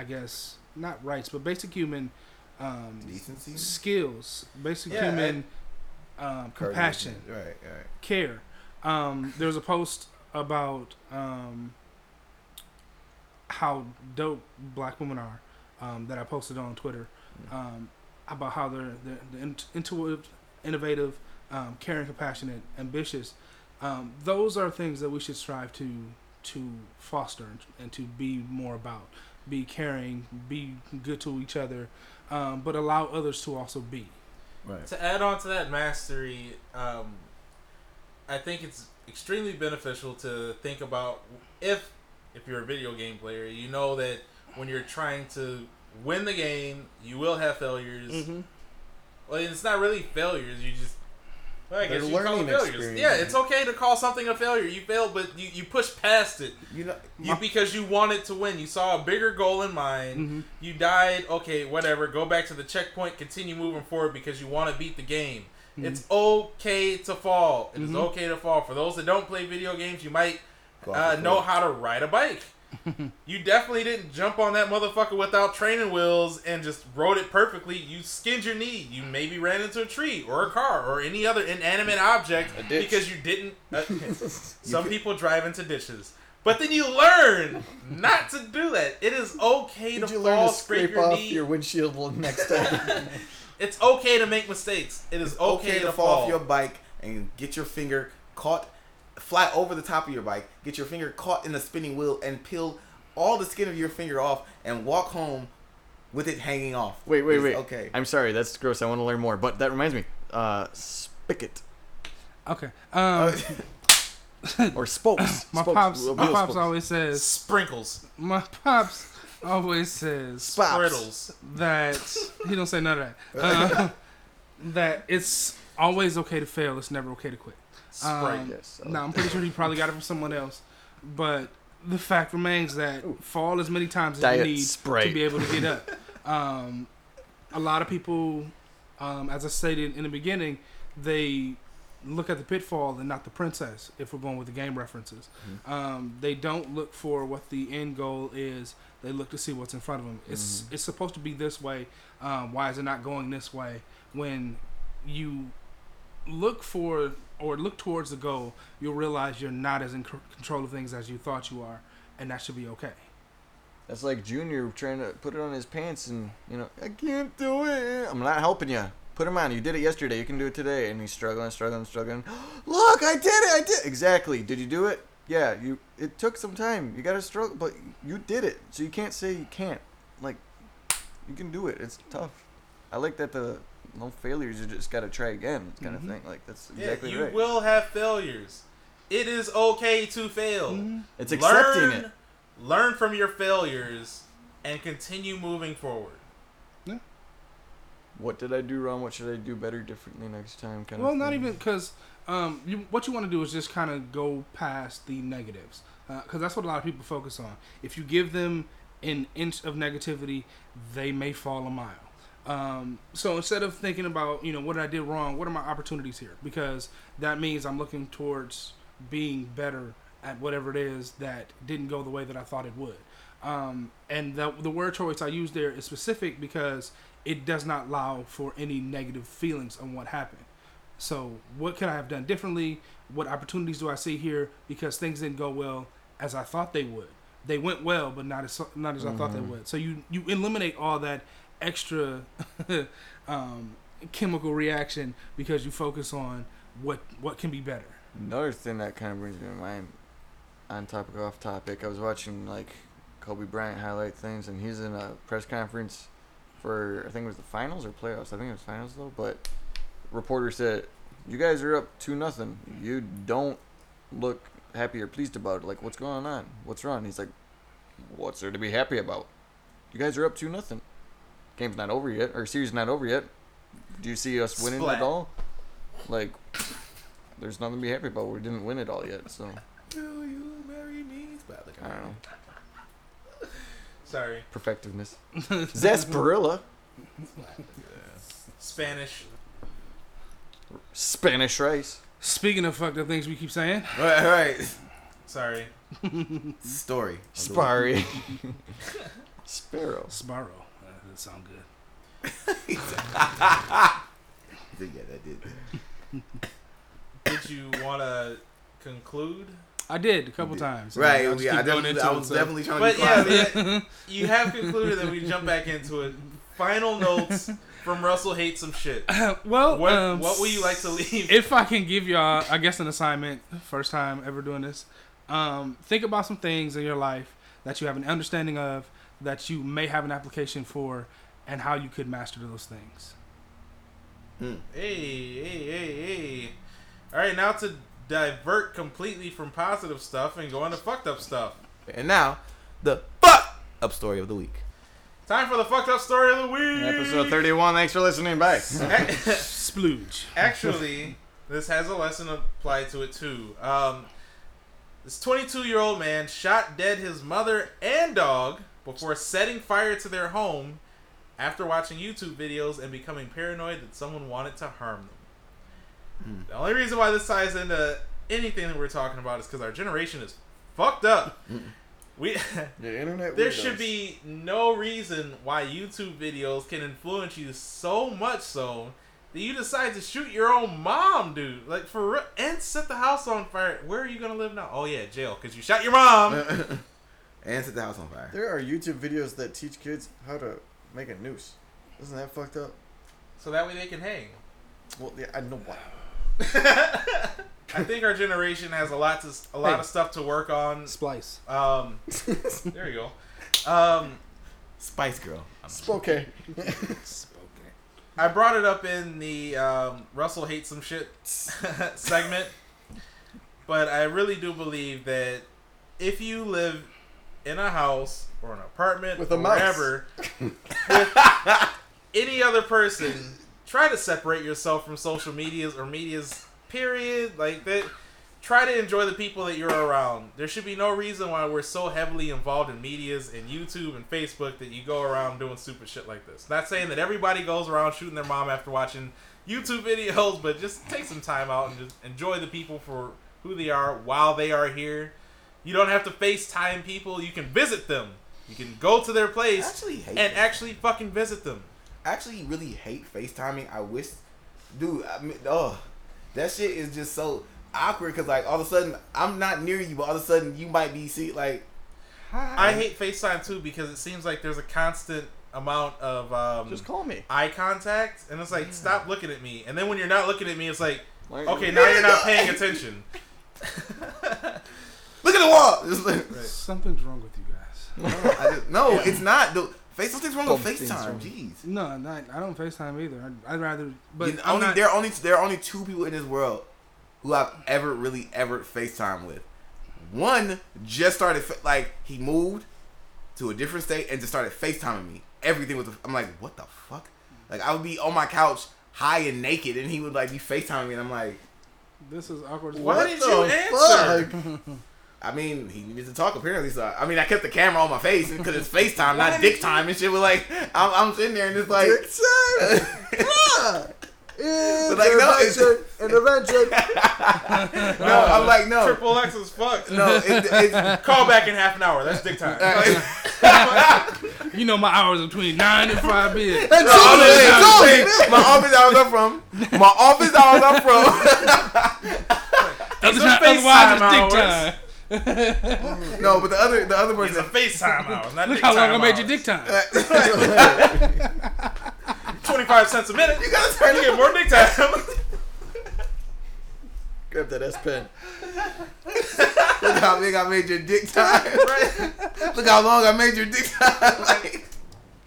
I guess, not rights, but basic human um, Decency. skills, basic Yeah, human um, compassion Right. Right. care. Um, there was a post about um, how dope black women are um, that I posted on Twitter um, about how they're, they're, they're intuitive, innovative, um, caring, compassionate, ambitious. Um, those are things that we should strive to to foster and, and to be more about. Be caring, be good to each other, um, but allow others to also be. Right. To add on to that mastery, um, I think it's extremely beneficial to think about if if you're a video game player, you know that when you're trying to win the game, you will have failures. Well, it's not really failures. You just Well, I guess you call it failures. experience. Yeah, it's okay to call something a failure. You failed, but you, you pushed past it. You know, You because you wanted to win. You saw a bigger goal in mind. Mhm. You died. Okay, whatever. Go back to the checkpoint. Continue moving forward because you want to beat the game. It's okay to fall. It is Mhm. okay to fall. For those that don't play video games, you might uh, know how to ride a bike. you definitely didn't jump on that motherfucker without training wheels and just rode it perfectly. You skinned your knee. You maybe ran into a tree or a car or any other inanimate object because you didn't. Uh, some people drive into ditches. But then you learn not to do that. It is okay Did to you fall, learn to scrape your off knee. your windshield next time? It's okay to make mistakes. It is okay, okay to fall off your bike and get your finger caught, fly over the top of your bike, get your finger caught in the spinning wheel, and peel all the skin of your finger off, and walk home with it hanging off. Wait, wait, It's wait. Okay. I'm sorry, that's gross. I want to learn more. But that reminds me, uh, spigot Okay. Um, or spokes. my Spokes, pops, my pops spokes. always says, Sprinkles, my pops always says Spops. that he don't say none of that. Uh, that it's always okay to fail. It's never okay to quit. Sprite. Um, Yes. No, I'm pretty sure he probably got it from someone else. But the fact remains that fall as many times as Diet you need Sprite. to be able to get up. Um, a lot of people, um, as I stated in the beginning, they look at the pitfall and not the princess. If we're going with the game references, um, they don't look for what the end goal is. They look to see what's in front of them. It's it's supposed to be this way. Um, why is it not going this way? When you look for or look towards the goal, you'll realize you're not as in control of things as you thought you are, and that should be okay. That's like Junior trying to put it on his pants and, you know, I can't do it. I'm not helping you. Put him on. You did it yesterday. You can do it today. And he's struggling, struggling, struggling. Look, I did it. I did. Exactly. Did you do it? Yeah. You. It took some time. You got to struggle, but you did it. So you can't say you can't. Like, you can do it. It's tough. I like that the no failures. You just got to try again. Kind of Mhm. thing. Like that's Yeah, exactly you right. You will have failures. It is okay to fail. Mhm. It's accepting learn, it. Learn from your failures and continue moving forward. Yeah. What did I do wrong? What should I do better, differently next time? Kind Well, of. not even because um, you, what you want to do is just kind of go past the negatives because that's what a lot of people focus on. If you give them an inch of negativity, they may fall a mile. Um, so instead of thinking about you know what I did wrong, what are my opportunities here? Because that means I'm looking towards being better at whatever it is that didn't go the way that I thought it would. Um, and the, the word choice I use there is specific because it does not allow for any negative feelings on what happened. So, what can I have done differently? What opportunities do I see here? Because things didn't go well as I thought they would. They went well, but not as not as I thought they Mhm. would. So you you eliminate all that extra um, chemical reaction because you focus on what what can be better. Another thing that kind of brings me to mind, on topic off topic, I was watching like Kobe Bryant highlight things, and he's in a press conference for I think it was the finals or playoffs. I think it was finals though. But reporter said, "You guys are up two nothing. You don't look happy or pleased about it. Like what's going on? What's wrong?" He's like, "What's there to be happy about? You guys are up two nothing. Game's not over yet, or series not over yet. Do you see us winning Splat. at all? Like." There's nothing to be happy about. We didn't win it all yet, so Will you marry me? But look, I don't know. Sorry, Perfectiveness. Zasparilla. Spanish. Spanish rice. Speaking of fucked up things, we keep saying. Right, right. Sorry. Story. of Sparry. Sparrow. Sparrow. That sound good. week. yeah, that did. Did you want to conclude? I did a couple did. times. Right. I just we, I, keep going definitely, into I was so- definitely trying But to be yeah, quiet. you have concluded that we jump back into it. Final notes from Russell hate some shit. well, What um, what would you like to leave? if I can give y'all, I guess, an assignment, first time ever doing this, um, think about some things in your life that you have an understanding of, that you may have an application for, and how you could master those things. Hmm. Hey, hey, hey, hey. All right, now to divert completely from positive stuff and go into fucked up stuff. And now, the fuck up story of the week. Time for the fucked up story of the week. Episode 31. Thanks for listening. Bye. Splooge. Actually, this has a lesson applied to it too. Um, this 22 year old man shot dead his mother and dog before setting fire to their home after watching YouTube videos and becoming paranoid that someone wanted to harm them. Hmm. The only reason why this ties into anything that we're talking about is because our generation is fucked up. Hmm. We The internet. there should be no reason why YouTube videos can influence you so much so that you decide to shoot your own mom, dude. Like for real, and set the house on fire. Where are you gonna live now? Oh yeah, jail, because you shot your mom. and set the house on fire. There are YouTube videos that teach kids how to make a noose. Isn't that fucked up? so that way they can hang. Well, yeah, I know why. I think our generation has a lot to a lot Hey. of stuff to work on. Splice. Um, there you go. Um, Spice Girl. Okay. Spoken. I brought it up in the um, Russell hates some shit segment, but I really do believe that if you live in a house or an apartment With a or mouse. wherever with any other person, try to separate yourself from social medias or medias. Period. Like that. Try to enjoy the people that you're around. There should be no reason why we're so heavily involved in medias and YouTube and Facebook that you go around doing stupid shit like this. Not saying that everybody goes around shooting their mom after watching YouTube videos, but just take some time out and just enjoy the people for who they are while they are here. You don't have to FaceTime people. You can visit them. You can go to their place actually and that. actually fucking visit them. I actually really hate FaceTiming. I wish, dude. I mean, oh, that shit is just so awkward because like all of a sudden I'm not near you, but all of a sudden you might be see like. I hate FaceTime too because it seems like there's a constant amount of um, Just call me. eye contact, and it's like, stop looking at me. And then when you're not looking at me, it's like, okay, now you're not paying attention. Look at the wall. Just like, Something's wrong with you guys. I just, no, it's not. The face something's wrong with FaceTime. Jeez. No, not, I don't FaceTime either. I'd, I'd rather, but You only, not, there are only there are only two people in this world who I've ever really ever FaceTime with. One just started like he moved to a different state and just started FaceTiming me. Everything was I'm like, what the fuck? Like I would be on my couch high and naked and he would like be FaceTiming me and I'm like, this is awkward. as Why did you answer? I mean, he needed to talk apparently. So I mean, I kept the camera on my face because it's FaceTime, not dick time and shit. But like, I'm, I'm sitting there and it's like, But, like, no, it's- intervention. no, I'm like, no, Triple X is fucked. no, it, it's, Call back in half an hour. That's dick time. You know my hours are between nine and five is. No, I'm saying, saying, my office hours I'm from. My office hours I'm from. Other These are time, otherwise, FaceTime it's dick time. No, but the other the other It's a person. FaceTime hours, not Look dick how long I made you hours. dick time. 25 cents a minute. You gotta turn You get more dick time. Grab that S pen. Look how big I made your dick time. right? Look how long I made your dick time. Like,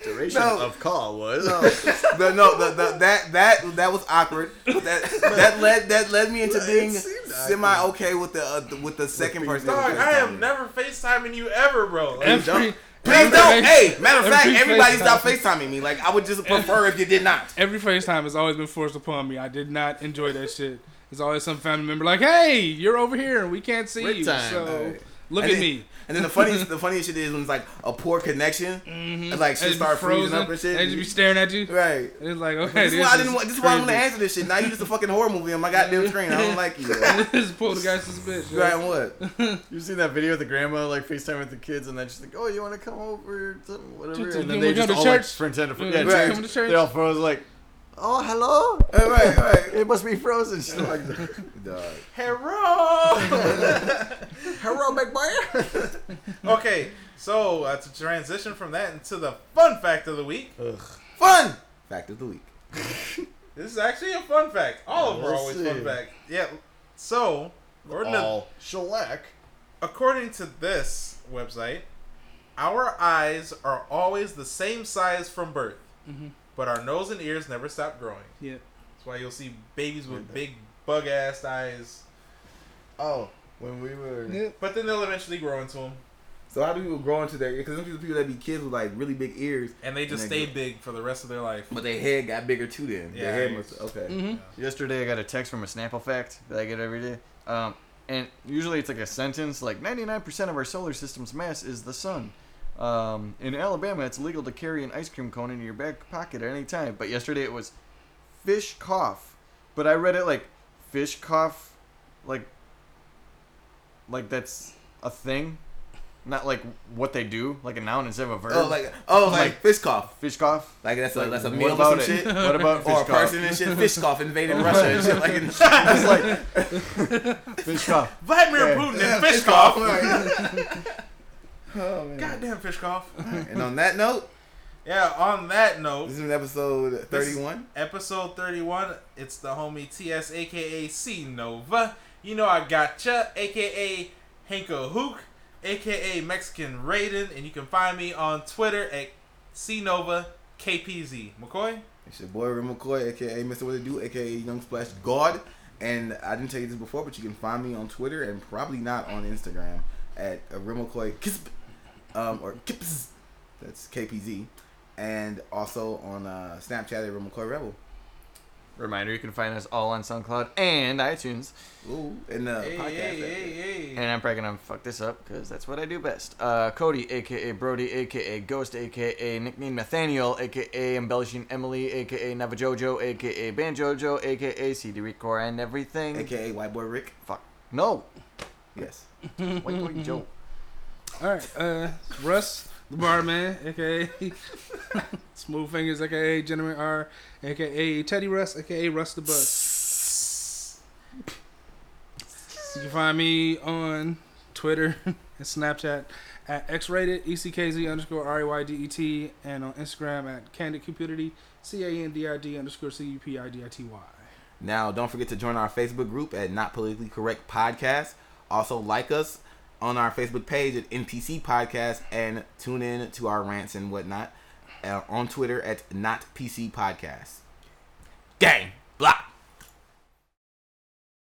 Duration No. of call was. the, no, the, the, that that that was awkward. That that led that led me into being semi okay with the uh, the- with the second person. Dog, I am never FaceTiming you ever, bro. Like, Every, don't. Please every don't. face- Hey, matter of fact, every everybody FaceTime- stop FaceTiming me. Like I would just prefer if you did not. Every FaceTime has always been forced upon me. I did not enjoy that shit. There's always some family member like, "Hey, you're over here and we can't see Break you." time. So look And at then- me. And then the funniest the funniest shit is when it's like a poor connection. Mm-hmm. And, like, shit start freezing up and shit. They just be staring at you. Right. It's like, okay, This is why I didn't. want- This is why I want to answer this shit. Now you just a fucking horror movie on my goddamn screen. I don't like you. Right? Just pull the guy's bitch. yo. and what? You seen that video of the grandma like FaceTime with the kids and then she's like, "Oh, you want to come over, or something, whatever?" And then they go just to all like church? pretend to Yeah, yeah, right. church. To church? They all froze like, "Oh, hello." All right, all right. It must be frozen. She's like, Dog. Hero. "Hello, big boy." okay, so uh, to transition from that into the fun fact of the week. Fun fact of the week. This is actually a fun fact. All of them are always see. fun fact. Yeah. So, according to, All shellac. according to this website, our eyes are always the same size from birth, Mhm. But our nose and ears never stop growing. Yeah. That's why you'll see babies with big bug ass eyes, Oh, when we were Yeah. but then they'll eventually grow into them. So how do people grow into their ear? Because some people people that be kids with like really big ears, And they just And they stay big for the rest of their life. but their head got bigger too. Then Yeah, their head I- must okay. Mm-hmm. Yesterday, I got a text from a Snapple fact that I get every day. Um, and usually it's like a sentence like 99% of our solar system's mass is the sun. Um, in Alabama, it's legal to carry an ice cream cone in your back pocket at any time. But yesterday it was fish cough. But I read it like fish cough, like, like that's a thing. Not like what they do, like a noun instead of a verb. Oh, like oh, like, Like- fish cough. fish cough. Like that's a Like, that's a what meal or some it? shit. What about fish or a person and shit. Fish cough invading Russia and shit like. In, It's like fish cough. Vladimir Yeah. Putin Yeah, and fish fish cough. cough. oh man. Goddamn fish cough. And on that note, Yeah, on that note, this is episode thirty-one. episode 31, it's the homie TS, aka C Nova. You know I gotcha, aka Hanko Hook, aka Mexican Raiden, and you can find me on Twitter at C Nova KPZ. McCoy? It's your boy Rim McCoy, aka Mr. What It Do, aka Young Splash God. And I didn't tell you this before, but you can find me on Twitter and probably not on Instagram at Rim McCoy Kisp, um, or Kips. That's KPZ. And also on uh, Snapchat at Rim McCoy Rebel. Reminder: you can find us all on SoundCloud and iTunes. Ooh, and the Hey, podcast. hey, app. hey, hey. And I'm probably gonna fuck this up because that's what I do best. Uh, Cody, aka Brody, aka Ghost, aka nickname Nathaniel, aka Embellishing Emily, aka Navajojo, aka Banjojo, aka CD Record and everything. aka White Boy Rick. Fuck. No. Yes. White boy Joe. All right, uh, Russ the Barman, aka Smooth Fingers, aka Gentleman R, aka Teddy Russ, aka Russ the Bus. You can find me on Twitter and Snapchat at xrated eckz underscore r a y d e t and on Instagram at candid cupidity c a n d i d underscore c u p i d i t y. Now, don't forget to join our Facebook group at Not Politically Correct Podcast. Also, like us on our Facebook page at NPC Podcast and tune in to our rants and whatnot uh, on Twitter at Not PC Podcast. Gang, block.